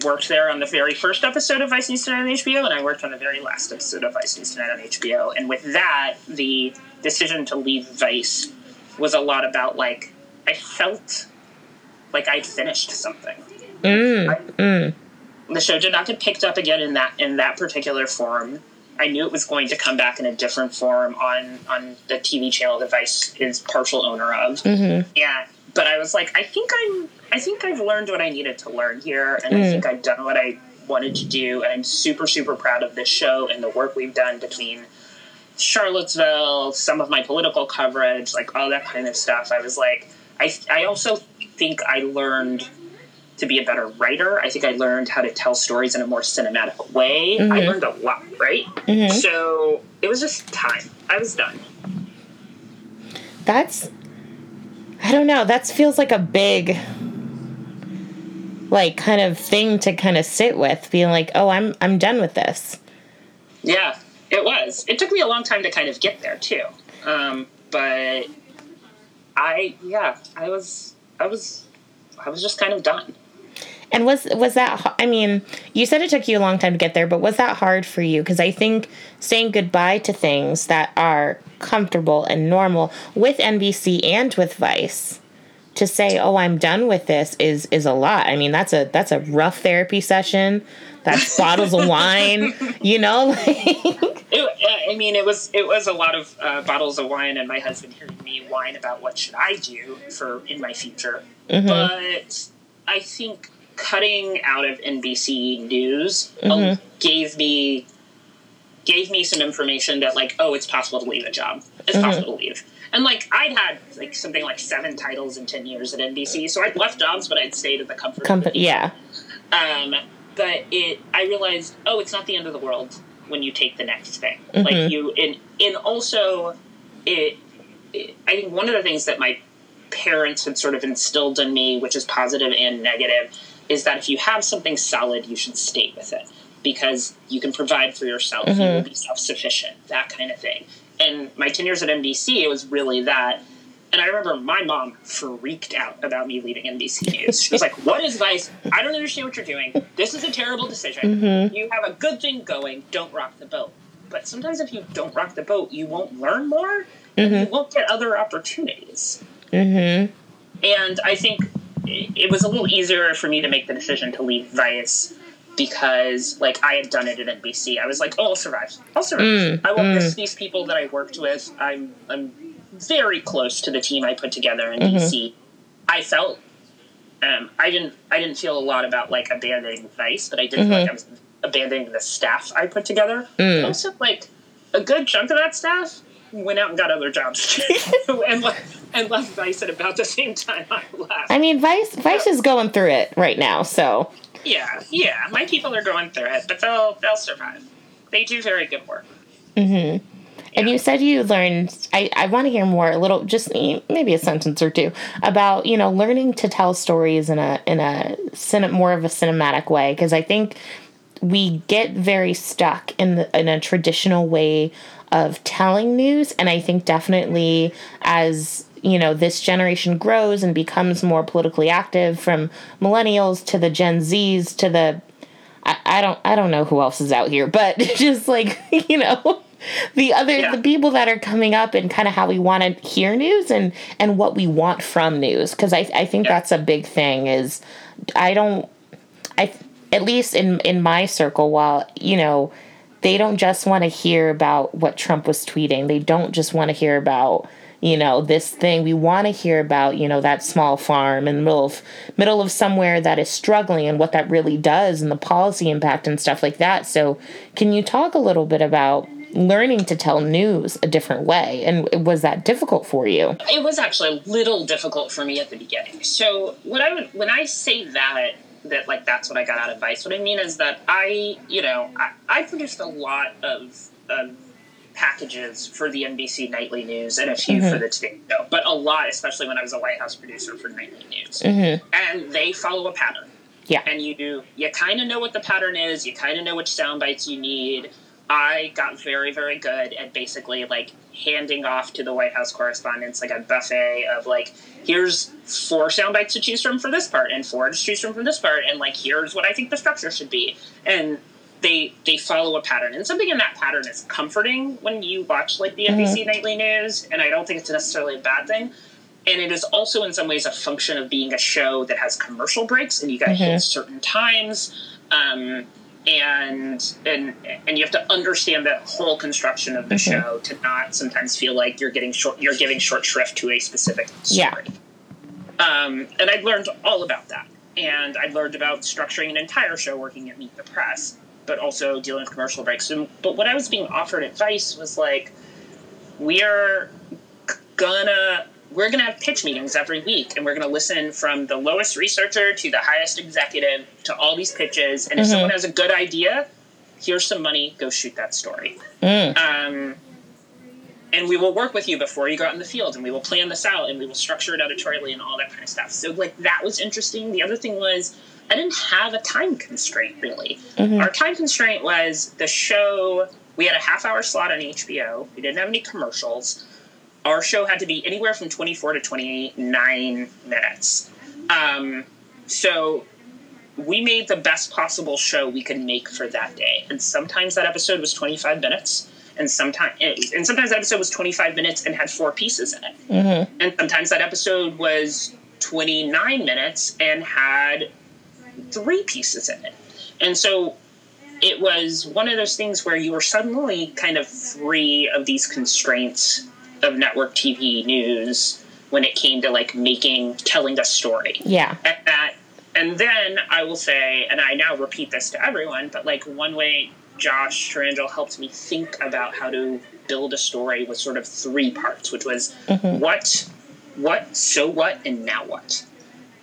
worked there on the very first episode of Vice News Tonight on HBO, and I worked on the very last episode of Vice News Tonight on HBO. And with that, the decision to leave Vice was a lot about like I felt like I'd finished something Mm, mm, the show did not get picked up again in that in that particular form. I knew it was going to come back in a different form on on the TV channel that Vice is partial owner of. mhm. Yeah, but I was like, I think I'm I think I've learned what I needed to learn here, and I Mm. think I've done what I wanted to do, and I'm super super proud of this show and the work we've done between Charlottesville, some of my political coverage, like all that kind of stuff. I was like, I I also think I learned to be a better writer. I think I learned how to tell stories in a more cinematic way. I Mhm. learned a lot, right? Mhm. So it was just time. I was done. That's I don't know. That feels like a big like kind of thing to kind of sit with, being like, "Oh, I'm I'm done with this." Yeah, it was. It took me a long time to kind of get there too. Um, but I, yeah, I was, I was, I was just kind of done. And was was that I mean, you said it took you a long time to get there, but was that hard for you because I think saying goodbye to things that are comfortable and normal with NBC and with Vice to say, "Oh, I'm done with this" is is a lot. I mean, that's a that's a rough therapy session. That's bottles of wine, you know, like It, I mean, it was it was a lot of uh, bottles of wine, and my husband hearing me whine about what should I do for in my future. Mhm. But I think cutting out of NBC News uh, Mhm. gave me gave me some information that like, oh, it's possible to leave a job. It's Mhm. possible to leave. And like I'd had like something like seven titles in ten years at NBC, so I'd left jobs, but I'd stayed at the comfort. of company. Yeah. um, but it, I realized, oh, it's not the end of the world when you take the next thing. Mhm. Like you, and and also, it, it. I think one of the things that my parents had sort of instilled in me, which is positive and negative, is that if you have something solid, you should stay with it because you can provide for yourself, you will be self sufficient, that kind of thing. And my ten years at NBC, it was really that. And I remember my mom freaked out about me leaving NBC News. She was like, "What is Vice? I don't understand what you're doing. This is a terrible decision. Mhm. You have a good thing going. Don't rock the boat." but sometimes if you don't rock the boat, you won't learn more, and you won't get other opportunities. Mm-hmm. And I think it was a little easier for me to make the decision to leave Vice because, like, I had done it at NBC. I was like, "Oh, I'll survive. I'll survive. Mm, I won't mm. miss these people that I worked with. I'm, I'm very close to the team I put together in Mhm. DC. I felt, um, I didn't, I didn't feel a lot about like abandoning Vice, but I did feel like I was abandoning the staff I put together. Mm. Also, like, a good chunk of that staff went out and got other jobs and left, and left Vice at about the same time I left. I mean, Vice Vice is going through it right now, so Yeah, yeah. My people are going through it, but they'll they'll survive. They do very good work. Mm-hmm. And you said you learned. I, I want to hear more, a little, just maybe a sentence or two about you know learning to tell stories in a in a more of a cinematic way because I think we get very stuck in the, in a traditional way of telling news, and I think definitely as you know this generation grows and becomes more politically active, from millennials to the Gen Zs to the I, I don't I don't know who else is out here, but just like you know the other Yeah. the people that are coming up and kind of how we want to hear news and and what we want from news because I I think Yeah. that's a big thing is I don't I at least in in my circle while you know they don't just want to hear about what Trump was tweeting. They don't just want to hear about you know this thing. We want to hear about you know that small farm in the middle of middle of somewhere that is struggling and what that really does and the policy impact and stuff like that. So can you talk a little bit about learning to tell news a different way? And was that difficult for you? It was actually a little difficult for me at the beginning. So what I would when I say that that like that's what I got out of Vice, what I mean is that I you know I, I produced a lot of, of packages for the NBC Nightly News and a few for the Today Show, but a lot, especially when I was a White House producer for Nightly News, mm-hmm. and they follow a pattern. yeah and you do you kind of know what the pattern is you kind of know which sound bites you need i got very very good at basically like handing off to the white house correspondents like a buffet of like here's four sound bites to choose from for this part and four to choose from for this part and like here's what i think the structure should be. And they they follow a pattern and something in that pattern is comforting when you watch like the nbc nightly news and i don't think it's necessarily a bad thing. And it is also in some ways a function of being a show that has commercial breaks and you got to hit certain times. Um, and and and you have to understand the whole construction of the show to not sometimes feel like you're getting short you're giving short shrift to a specific story. Yeah. um, and i learned all about that and i learned about structuring an entire show working at meet the press but also dealing with commercial breaks and, but what i was being offered advice was like we're gonna we're gonna have pitch meetings every week and we're gonna listen from the lowest researcher to the highest executive to all these pitches. And if Mhm. someone has a good idea here's some money go shoot that story. Mm. um, and we will work with you before you go out in the field and we will plan this out and we will structure it editorially and all that kind of stuff. So like that was interesting. The other thing was i didn't have a time constraint really. Mhm. our time constraint was the show we had a half hour slot on hbo we didn't have any commercials our show had to be anywhere from 24 to 29 minutes. Um, so we made the best possible show we could make for that day. And sometimes that episode was 25 minutes and sometimes and sometimes that episode was 25 minutes and had four pieces in it. Mm-hmm. and sometimes that episode was 29 minutes and had three pieces in it. And so it was one of those things where you were suddenly kind of free of these constraints of network tv news when it came to like making telling a story. Yeah. And that and then i will say and i now repeat this to everyone but like one way josh Tyrangiel helped me think about how to build a story was sort of three parts which was mm-hmm. what what so what and now what.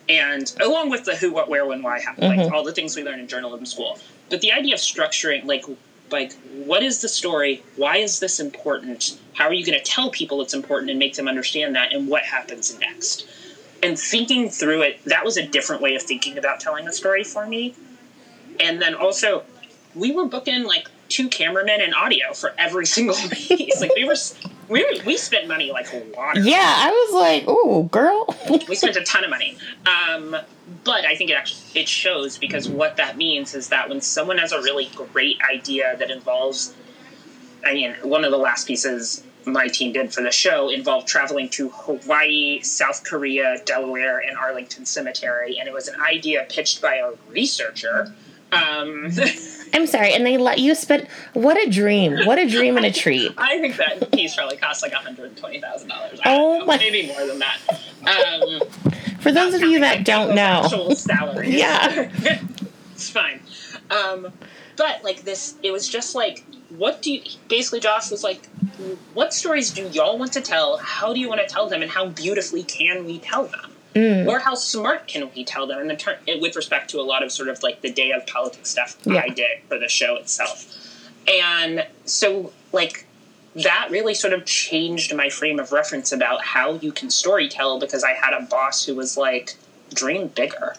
And along with the who what where when why how like mm-hmm. all the things we learn in journalism school. But the idea of structuring like like what is the story? Why is this important? How are you going to tell people it's important and make them understand that? And what happens next? And thinking through it that was a different way of thinking about telling a story for me. And then also we were booking like two cameramen and audio for every single piece. Like we were we we spent money like water yeah i was like oh girl we spent a ton of money um, but i think it actually it shows because what that means is that when someone has a really great idea that involves I mean, one of the last pieces my team did for the show involved traveling to Hawaii, South Korea, Delaware, and Arlington Cemetery, and it was an idea pitched by a researcher. Um, I'm sorry, and they let you spend. What a dream! What a dream and a treat. I think that piece probably cost like $120,000. Oh my- Maybe more than that. Um, For those of you that don't know, actual salaries. Yeah. it's fine. Um, but like this, it was just like, what do you? Basically, Josh was like, what stories do y'all want to tell? How do you want to tell them, and how beautifully can we tell them? Mm. Or how smart can we tell them? And ter- with respect to a lot of sort of like the day of politics stuff Yeah. I did for the show itself, and so like that really sort of changed my frame of reference about how you can storytell because I had a boss who was like, dream bigger.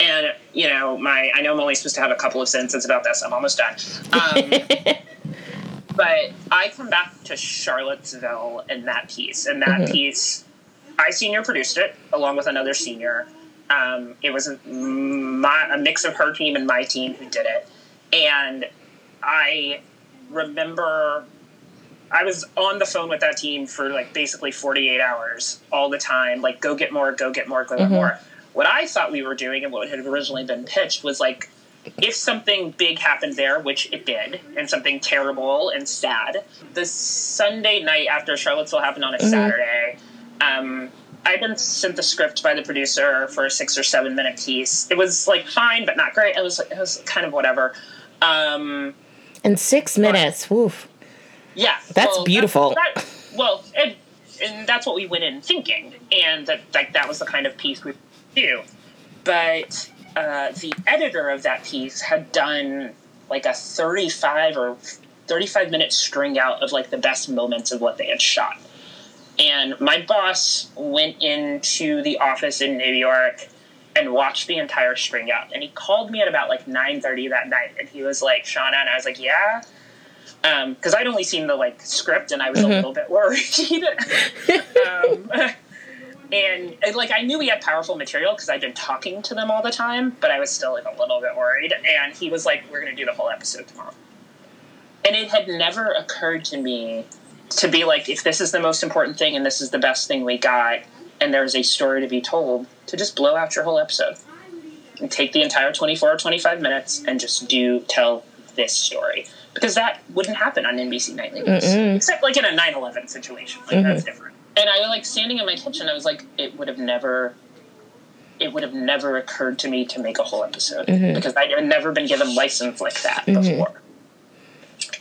And, you know, my, I know I'm only supposed to have a couple of sentences about this. I'm almost done. Um, but I come back to Charlottesville in that piece. And that Mhm. piece, I senior produced it along with another senior. Um, it was a, my, a mix of her team and my team who did it. And I remember I was on the phone with that team for like basically 48 hours all the time, like go get more, go get more, go get Mhm. more. What I thought we were doing and what had originally been pitched was like if something big happened there, which it did, and something terrible and sad, the Sunday night after Charlottesville happened on a Mhm. Saturday, um, I'd been sent the script by the producer for a six or seven minute piece. It was like fine, but not great. It was it was kind of whatever. Um, in six minutes, woof. yeah, That's beautiful. that- well, and, and that's what we went in thinking, and that like that was the kind of piece we do. But uh, the editor of that piece had done like a thirty-five or thirty-five minute string out of like the best moments of what they had shot. And my boss went into the office in New York and watched the entire string out. And he called me at about like nine thirty that night, and he was like, "Shawna," and I was like, "Yeah." because I'd only seen the like script and I was Mhm. a little bit worried. um, and, and, like I knew we had powerful material because I'd been talking to them all the time, but I was still like a little bit worried. And he was like, "We're going to do the whole episode tomorrow," and it had never occurred to me to be like, if this is the most important thing and this is the best thing we got, and there's a story to be told, to just blow out your whole episode. And take the entire 24 or 25 minutes and just do tell this story. Because that wouldn't happen on NBC Nightly News. Mm-mm. except like in a 9/11 situation. Like that's different. And I was like standing in my kitchen I was like it would have never it would have never occurred to me to make a whole episode. Mhm. because I had never been given license like that Mhm. before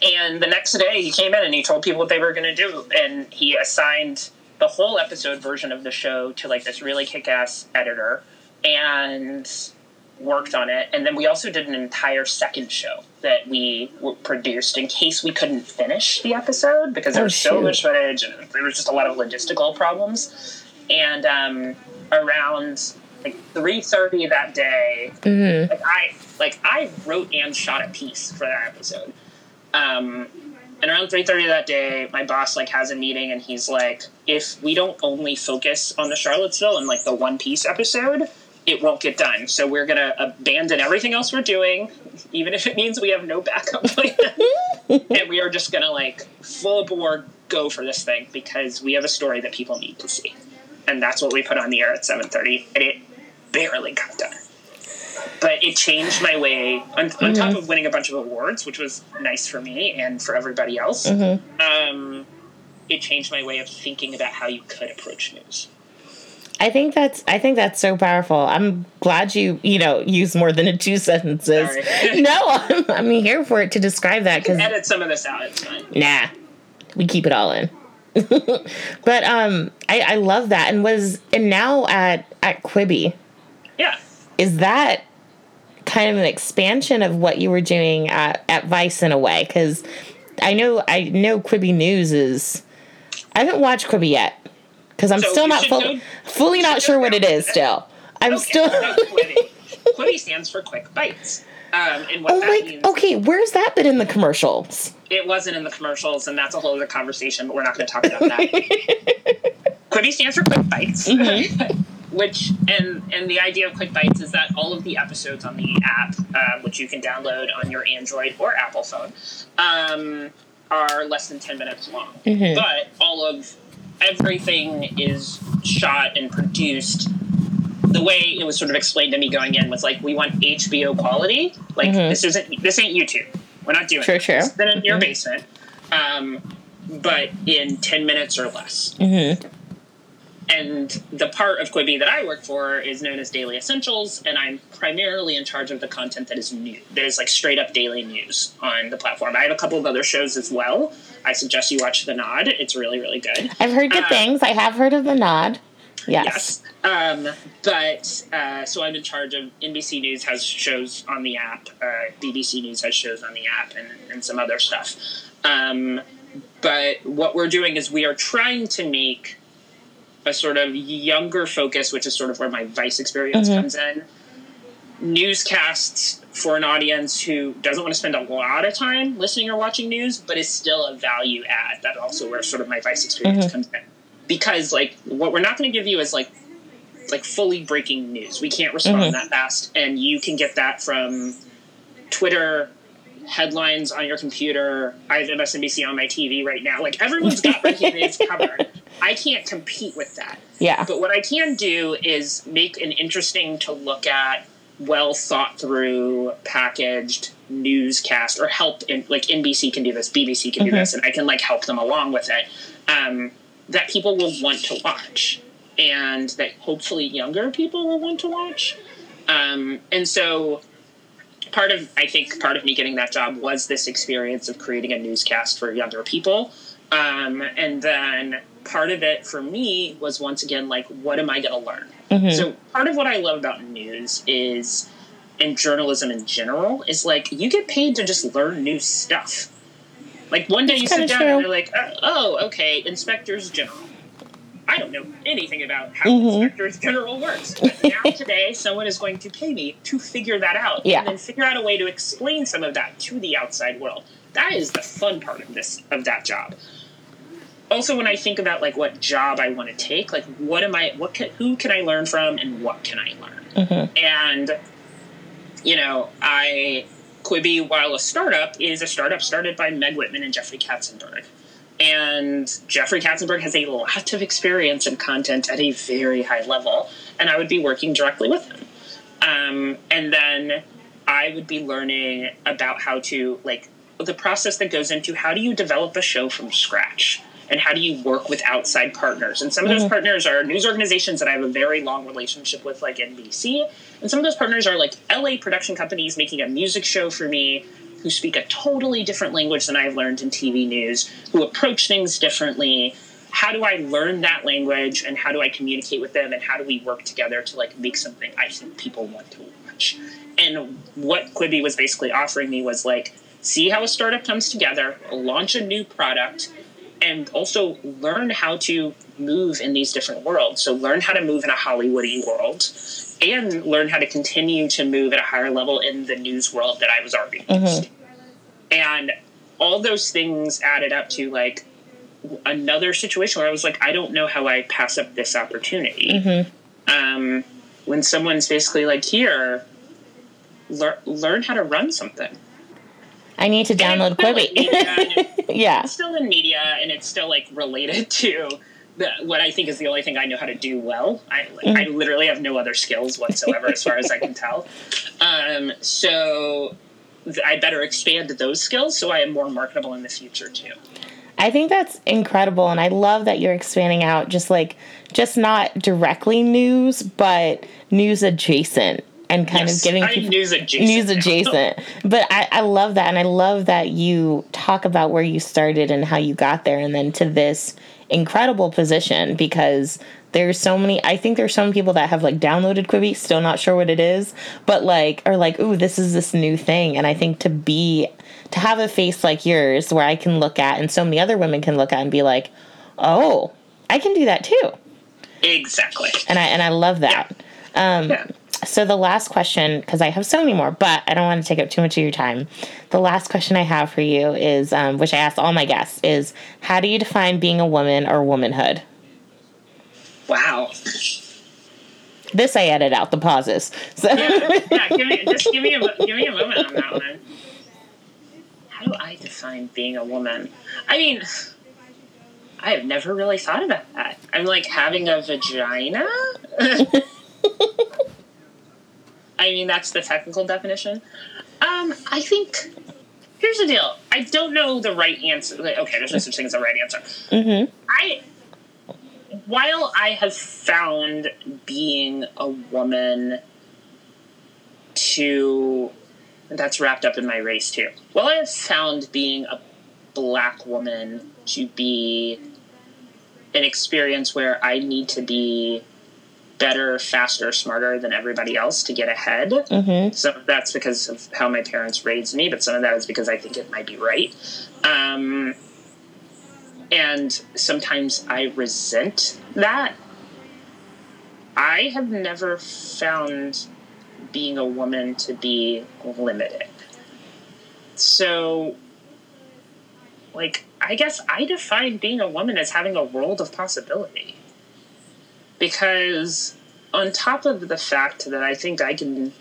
and the next day he came in and he told people what they were going to do and he assigned the whole episode version of the show to like this really kick-ass editor and worked on it and then we also did an entire second show that we produced in case we couldn't finish the episode because there Oh, was so shoot. much footage and there was just a lot of logistical problems and um, around like 3.30 that day hmm like I like I wrote and shot a piece for that episode. Um, and around three thirty that day, my boss like has a meeting, and he's like, "If we don't only focus on the Charlottesville and like the One Piece episode, it won't get done. So we're gonna abandon everything else we're doing, even if it means we have no backup plan, and we are just gonna like full bore go for this thing because we have a story that people need to see." And that's what we put on the air at seven thirty, and it barely got done but it changed my way on, on top of winning a bunch of awards which was nice for me and for everybody else. Hmm um, it changed my way of thinking about how you could approach news. I think that's I think that's so powerful. I'm glad you you know use more than a two sentences. No, I'm, I'm here for it to describe that because edit some of this out it's fine. Nah, we keep it all in. but um, I, I love that. And was and now at at Quibi. Yeah. Is that kind of an expansion of what you were doing at, at Vice in a way? Because I know I know Quibi News is. I haven't watched Quibi yet because I'm So still not full, know- fully not sure what it about Still, I'm okay, still. no, Quibi. Quibi stands for quick bites um, and what oh that my. means Okay, where's that been in the commercials? it wasn't in the commercials and that's a whole other conversation but we're not going to talk about that Quibi stands for Quick Bites, Mhm. which and and the idea of Quick Bites is that all of the episodes on the app, uh, which you can download on your Android or Apple phone, um, are less than 10 minutes long. Mm-hmm. But all of everything is shot and produced the way it was sort of explained to me going in was like we want HBO quality. Like mm-hmm. this isn't this ain't YouTube. We're not doing sure. Then in your mm-hmm. basement, um, but in ten minutes or less. Mm-hmm. And the part of Quibi that I work for is known as Daily Essentials, and I'm primarily in charge of the content that is new, that is like straight up daily news on the platform. I have a couple of other shows as well. I suggest you watch The Nod. It's really, really good. I've heard good uh, things. I have heard of The Nod. Yes. yes. Um, but uh, so I'm in charge of NBC News has shows on the app, uh, BBC News has shows on the app, and, and some other stuff. Um, but what we're doing is we are trying to make a sort of younger focus, which is sort of where my Vice experience mm-hmm. comes in. Newscasts for an audience who doesn't want to spend a lot of time listening or watching news, but is still a value add. That also where sort of my Vice experience mm-hmm. comes in because like what we're not going to give you is like like fully breaking news. We can't respond mm-hmm. that fast, and you can get that from Twitter headlines on your computer. I have MSNBC on my TV right now. Like everyone's got breaking news covered. I can't compete with that. Yeah. But what I can do is make an interesting to look at, well thought through, packaged newscast, or help. In, like NBC can do this, BBC can mm-hmm. do this, and I can like help them along with it. Um, that people will want to watch and that hopefully younger people will want to watch. Um, and so part of I think part of me getting that job was this experience of creating a newscast for younger people. Um, and then part of it for me was once again like what am I going to learn? Mm-hmm. So part of what I love about news is and journalism in general is like you get paid to just learn new stuff. Like one day you sit down true. and you're like, oh, oh, okay, inspectors general. I don't know anything about how mm-hmm. inspectors general works. But now today, someone is going to pay me to figure that out, yeah. and then figure out a way to explain some of that to the outside world. That is the fun part of this of that job. Also, when I think about like what job I want to take, like what am I, what can, who can I learn from, and what can I learn? Mm-hmm. And you know, I Quibi, while a startup, is a startup started by Meg Whitman and Jeffrey Katzenberg. And Jeffrey Katzenberg has a lot of experience in content at a very high level, and I would be working directly with him. Um, and then I would be learning about how to, like, the process that goes into how do you develop a show from scratch? And how do you work with outside partners? And some of those mm-hmm. partners are news organizations that I have a very long relationship with, like NBC. And some of those partners are like LA production companies making a music show for me who speak a totally different language than I've learned in TV news, who approach things differently. How do I learn that language and how do I communicate with them and how do we work together to like make something I think people want to watch? And what Quibi was basically offering me was like, see how a startup comes together, launch a new product, and also learn how to move in these different worlds. So learn how to move in a Hollywoody world and learn how to continue to move at a higher level in the news world that I was already mm-hmm. And all those things added up to like another situation where I was like, I don't know how I pass up this opportunity. Mm-hmm. Um, when someone's basically like, here, lear- learn how to run something. I need to download Quibi. yeah. It's still in media and it's still like related to the, what I think is the only thing I know how to do well. I, mm. I literally have no other skills whatsoever as far as I can tell. Um, so I better expand those skills so I am more marketable in the future too. I think that's incredible and I love that you're expanding out just like just not directly news but news adjacent and kind yes, of giving people news adjacent. News adjacent. but I, I love that, and I love that you talk about where you started and how you got there, and then to this incredible position because there's so many i think there's some people that have like downloaded quibi still not sure what it is but like are like ooh this is this new thing and i think to be to have a face like yours where i can look at and so many other women can look at and be like oh i can do that too exactly and i and i love that yeah. um yeah so the last question because i have so many more but i don't want to take up too much of your time the last question i have for you is um, which i ask all my guests is how do you define being a woman or womanhood wow this i edit out the pauses so yeah, yeah give me, just give me, a, give me a moment on that one how do I define being a woman? I mean, I have never really thought about that. I'm like having a vagina. I mean, that's the technical definition. Um, I think here's the deal. I don't know the right answer. Like, okay, there's no such thing as a right answer. Mm-hmm. I, while I have found being a woman to, that's wrapped up in my race too. While I have found being a black woman to be an experience where I need to be better, faster, smarter than everybody else to get ahead. Mm-hmm. Some of that's because of how my parents raised me, but some of that is because I think it might be right. Um, and sometimes I resent that. I have never found being a woman to be limited. So, like, I guess I define being a woman as having a world of possibility. Because, on top of the fact that I think I can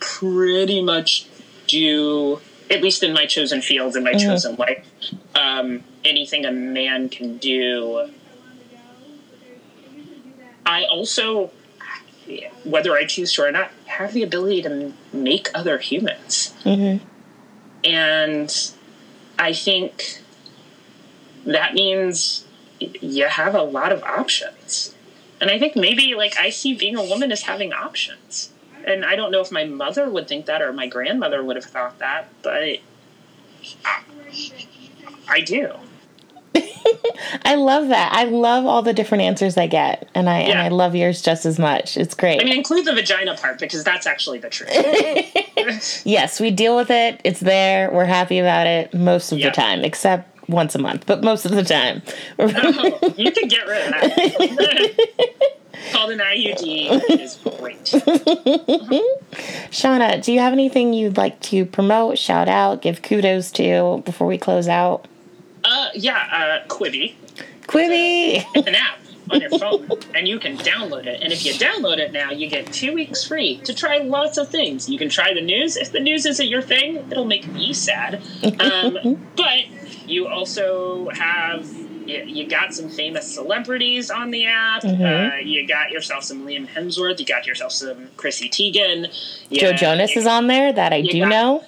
pretty much do, at least in my chosen fields, in my Mhm. chosen life, um, anything a man can do, I also, whether I choose to or not, have the ability to make other humans. Mm-hmm. And I think that means you have a lot of options. And I think maybe like I see being a woman as having options. And I don't know if my mother would think that or my grandmother would have thought that, but I, I do. I love that. I love all the different answers I get, and I and I love yours just as much. It's great. I mean, include the vagina part because that's actually the truth. yes, we deal with it. It's there. We're happy about it most of Yeah. the time, except once a month, but most of the time. Oh, you can get rid of that. Called an IUD is great. Shawna, do you have anything you'd like to promote, shout out, give kudos to before we close out? Uh, yeah, uh, Quibi. Quibi! It's an app on your phone, and you can download it. And if you download it now, you get two weeks free to try lots of things. You can try the news. If the news isn't your thing, it'll make me sad. Um, but you also have. You, you got some famous celebrities on the app. Mhm. Uh, you got yourself some Liam Hemsworth. You got yourself some Chrissy Teigen. Joe Yeah, Jonas is on there, that I do got- know.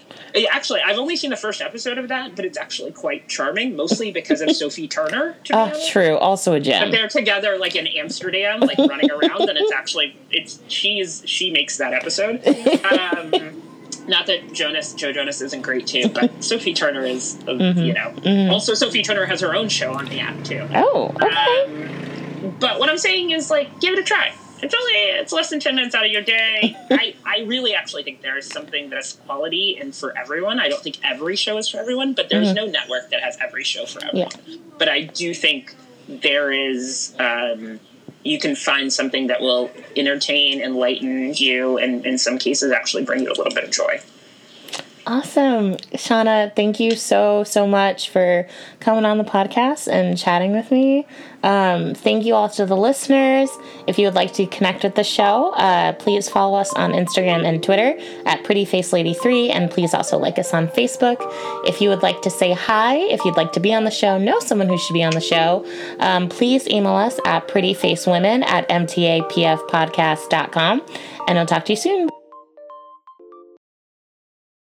Actually, I've only seen the first episode of that, but it's actually quite charming, mostly because of Sophie Turner. To Oh, honest. true. Also a But gem. they're together like in Amsterdam, like running around, and it's actually it's she's she makes that episode. Um, not that Jonas Joe Jonas isn't great too, but Sophie Turner is uh, you know. Also, Sophie Turner has her own show on the app too. Oh, okay. Um, but what I'm saying is like give it a try. It's only it's less than ten minutes out of your day. I, I really actually think there is something that's quality and for everyone. I don't think every show is for everyone, but there's no network that has every show for everyone. But I do think there is um, you can find something that will entertain, enlighten you, and in some cases actually bring you a little bit of joy. Awesome. Shawna, thank you so, so much for coming on the podcast and chatting with me. Um, thank you all to the listeners. If you would like to connect with the show, uh, please follow us on Instagram and Twitter at PrettyFaceLady3, and please also like us on Facebook. If you would like to say hi, if you'd like to be on the show, know someone who should be on the show, um, please email us at prettyfacewomen at mtapfpodcast.com, and I'll talk to you soon.